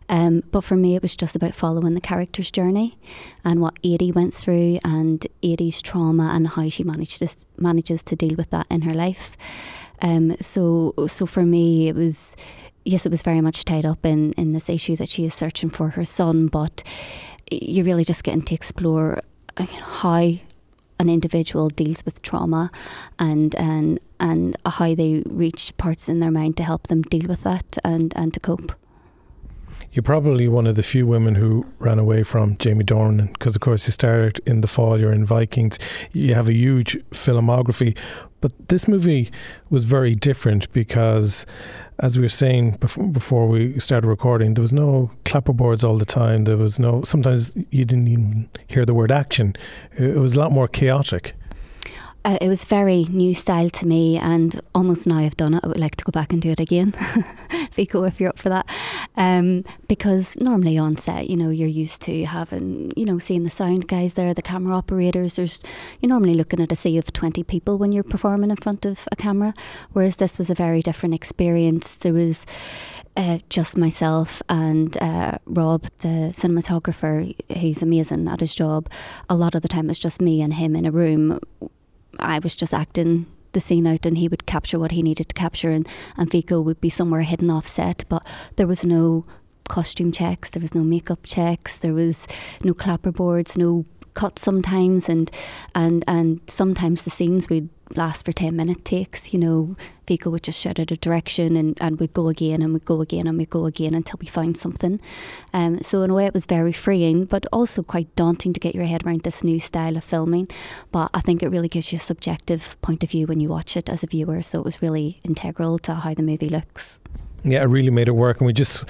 Um, but for me, it was just about following the character's journey and what Eadie went through, and Eadie's trauma, and how she managed to, manages to deal with that in her life. Um, so, so for me, it was yes, it was very much tied up in, in this issue that she is searching for her son, but you're really just getting to explore uh, you know, how an individual deals with trauma and and and how they reach parts in their mind to help them deal with that and, and to cope. You're probably one of the few women who ran away from Jamie Dornan because, of course, you started in The Fall, you're in Vikings, you have a huge filmography. But this movie was very different because, as we were saying before, we started recording, there was no clapperboards all the time. There was no, sometimes you didn't even hear the word action. It was a lot more chaotic. Uh, it was very new style to me, and almost now I've done it, I would like to go back and do it again. Viko, if you're up for that. Um, because normally on set, you know, you're used to having, you know, seeing the sound guys there, the camera operators. There's you're normally looking at a sea of twenty people when you're performing in front of a camera. Whereas this was a very different experience. There was uh, just myself and uh, Rob, the cinematographer. He's amazing at his job. A lot of the time, it's just me and him in a room. I was just acting the scene out and he would capture what he needed to capture and, and Viko would be somewhere hidden off set but there was no costume checks there was no makeup checks there was no clapperboards no cuts sometimes and and and sometimes the scenes would last for 10 minute takes you know Viko would just shout out a direction and, and we'd go again and we'd go again and we'd go again until we found something. Um, so in a way it was very freeing but also quite daunting to get your head around this new style of filming. But I think it really gives you a subjective point of view when you watch it as a viewer so it was really integral to how the movie looks yeah, it really made it work. And we just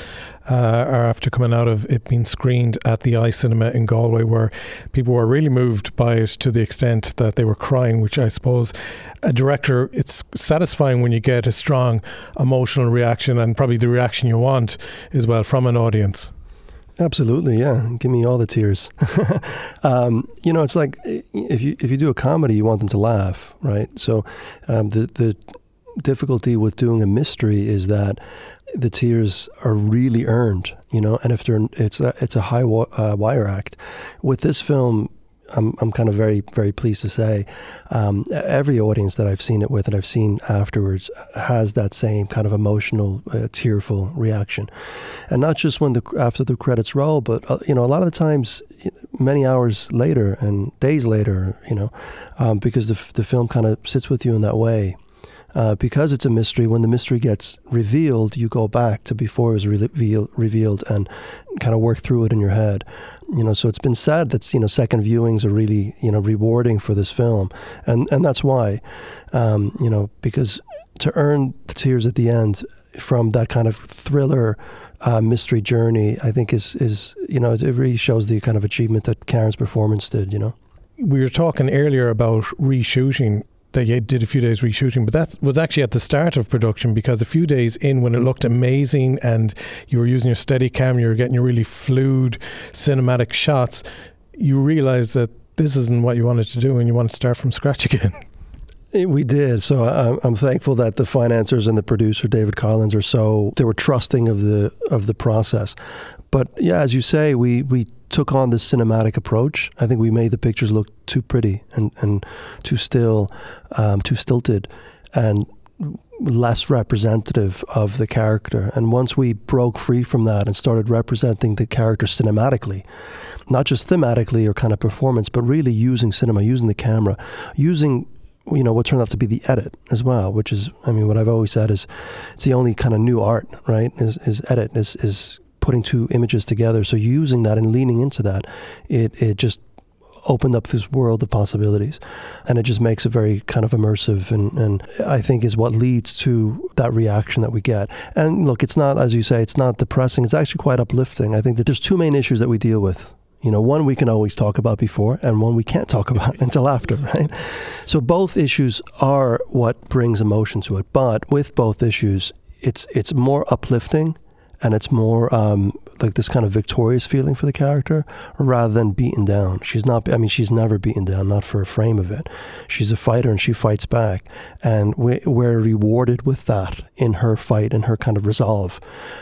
uh, are after coming out of it being screened at the Eye Cinema in Galway, where people were really moved by it to the extent that they were crying, which I suppose a director, it's satisfying when you get a strong emotional reaction and probably the reaction you want as well from an audience. Absolutely, yeah. Give me all the tears. um, you know, it's like if you if you do a comedy, you want them to laugh, right? So um, the the difficulty with doing a mystery is that the tears are really earned, you know, and if they're it's a, it's a high uh, wire act. With this film, I'm I'm kind of very very pleased to say um, every audience that I've seen it with and I've seen afterwards has that same kind of emotional, uh, tearful reaction, and not just when the after the credits roll, but uh, you know a lot of the times, many hours later and days later, you know, um, because the the film kind of sits with you in that way uh, because it's a mystery, when the mystery gets revealed, you go back to before it was reveal, revealed and kind of work through it in your head. You know, so it's been said that you know second viewings are really you know rewarding for this film, and and that's why, um, you know, because to earn the tears at the end from that kind of thriller uh, mystery journey, I think is is you know it really shows the kind of achievement that Karen's performance did. You know, we were talking earlier about reshooting they did a few days reshooting, but that was actually at the start of production because a few days in, when it looked amazing and you were using your steady cam, you were getting your really fluid cinematic shots, you realized that this isn't what you wanted to do and you want to start from scratch again. Eh, we did. So uh, I'm thankful that the financiers and the producer David Collins are so they were trusting of the of the process. But yeah, as you say, we we took on this cinematic approach. I think we made the pictures look too pretty and, and too still, um, too stilted, and less representative of the character. And once we broke free from that and started representing the character cinematically, not just thematically or kind of performance, but really using cinema, using the camera, using you know what turned out to be the edit as well, which is I mean what I've always said is it's the only kind of new art, right? Is is edit is is putting two images together. So using that and leaning into that, it it just opened up this world of possibilities. And it just makes it very kind of immersive and, and I think is what leads to that reaction that we get. And look, it's not, as you say, it's not depressing. It's actually quite uplifting. I think that there's two main issues that we deal with. You know, one we can always talk about before, and one we can't talk about until after, right? So both issues are what brings emotion to it. But with both issues, it's it's more uplifting and it's more um, like this kind of victorious feeling for the character rather than beaten down. She's not. I mean, she's never beaten down, not for a frame of it. She's a fighter and she fights back, and we, we're rewarded with that in her fight and her kind of resolve.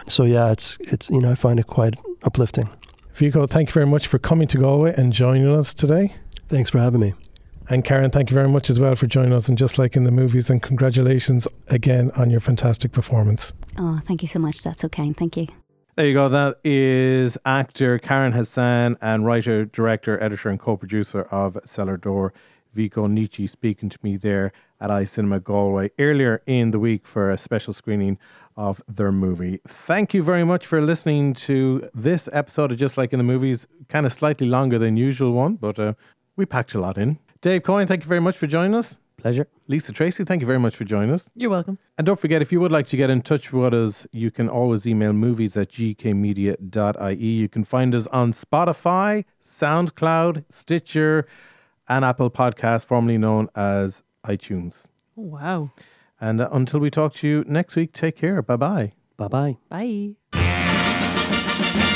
So yeah, it's it's you know I find it quite uplifting. Viko, thank you very much for coming to Galway and joining us today. Thanks for having me. And Karen, thank you very much as well for joining us and just like in the movies and congratulations again on your fantastic performance. Oh, thank you so much. That's so kind. Thank you. There you go. That is actor Karen Hassan and writer, director, editor, and co producer of Cellar Door, Viko Nikci, speaking to me there at Eye Cinema Galway earlier in the week for a special screening of their movie. Thank you very much for listening to this episode of Just Like in the Movies. Kind of slightly longer than usual one, but uh, we packed a lot in. Dave Coyne, thank you very much for joining us. Pleasure. Lisa Tracy, thank you very much for joining us. You're welcome. And don't forget, if you would like to get in touch with us, you can always email movies at gkmedia.ie. You can find us on Spotify, SoundCloud, Stitcher, and Apple Podcast, formerly known as iTunes. Wow. And uh, until we talk to you next week, take care. Bye-bye. Bye-bye. Bye. Bye.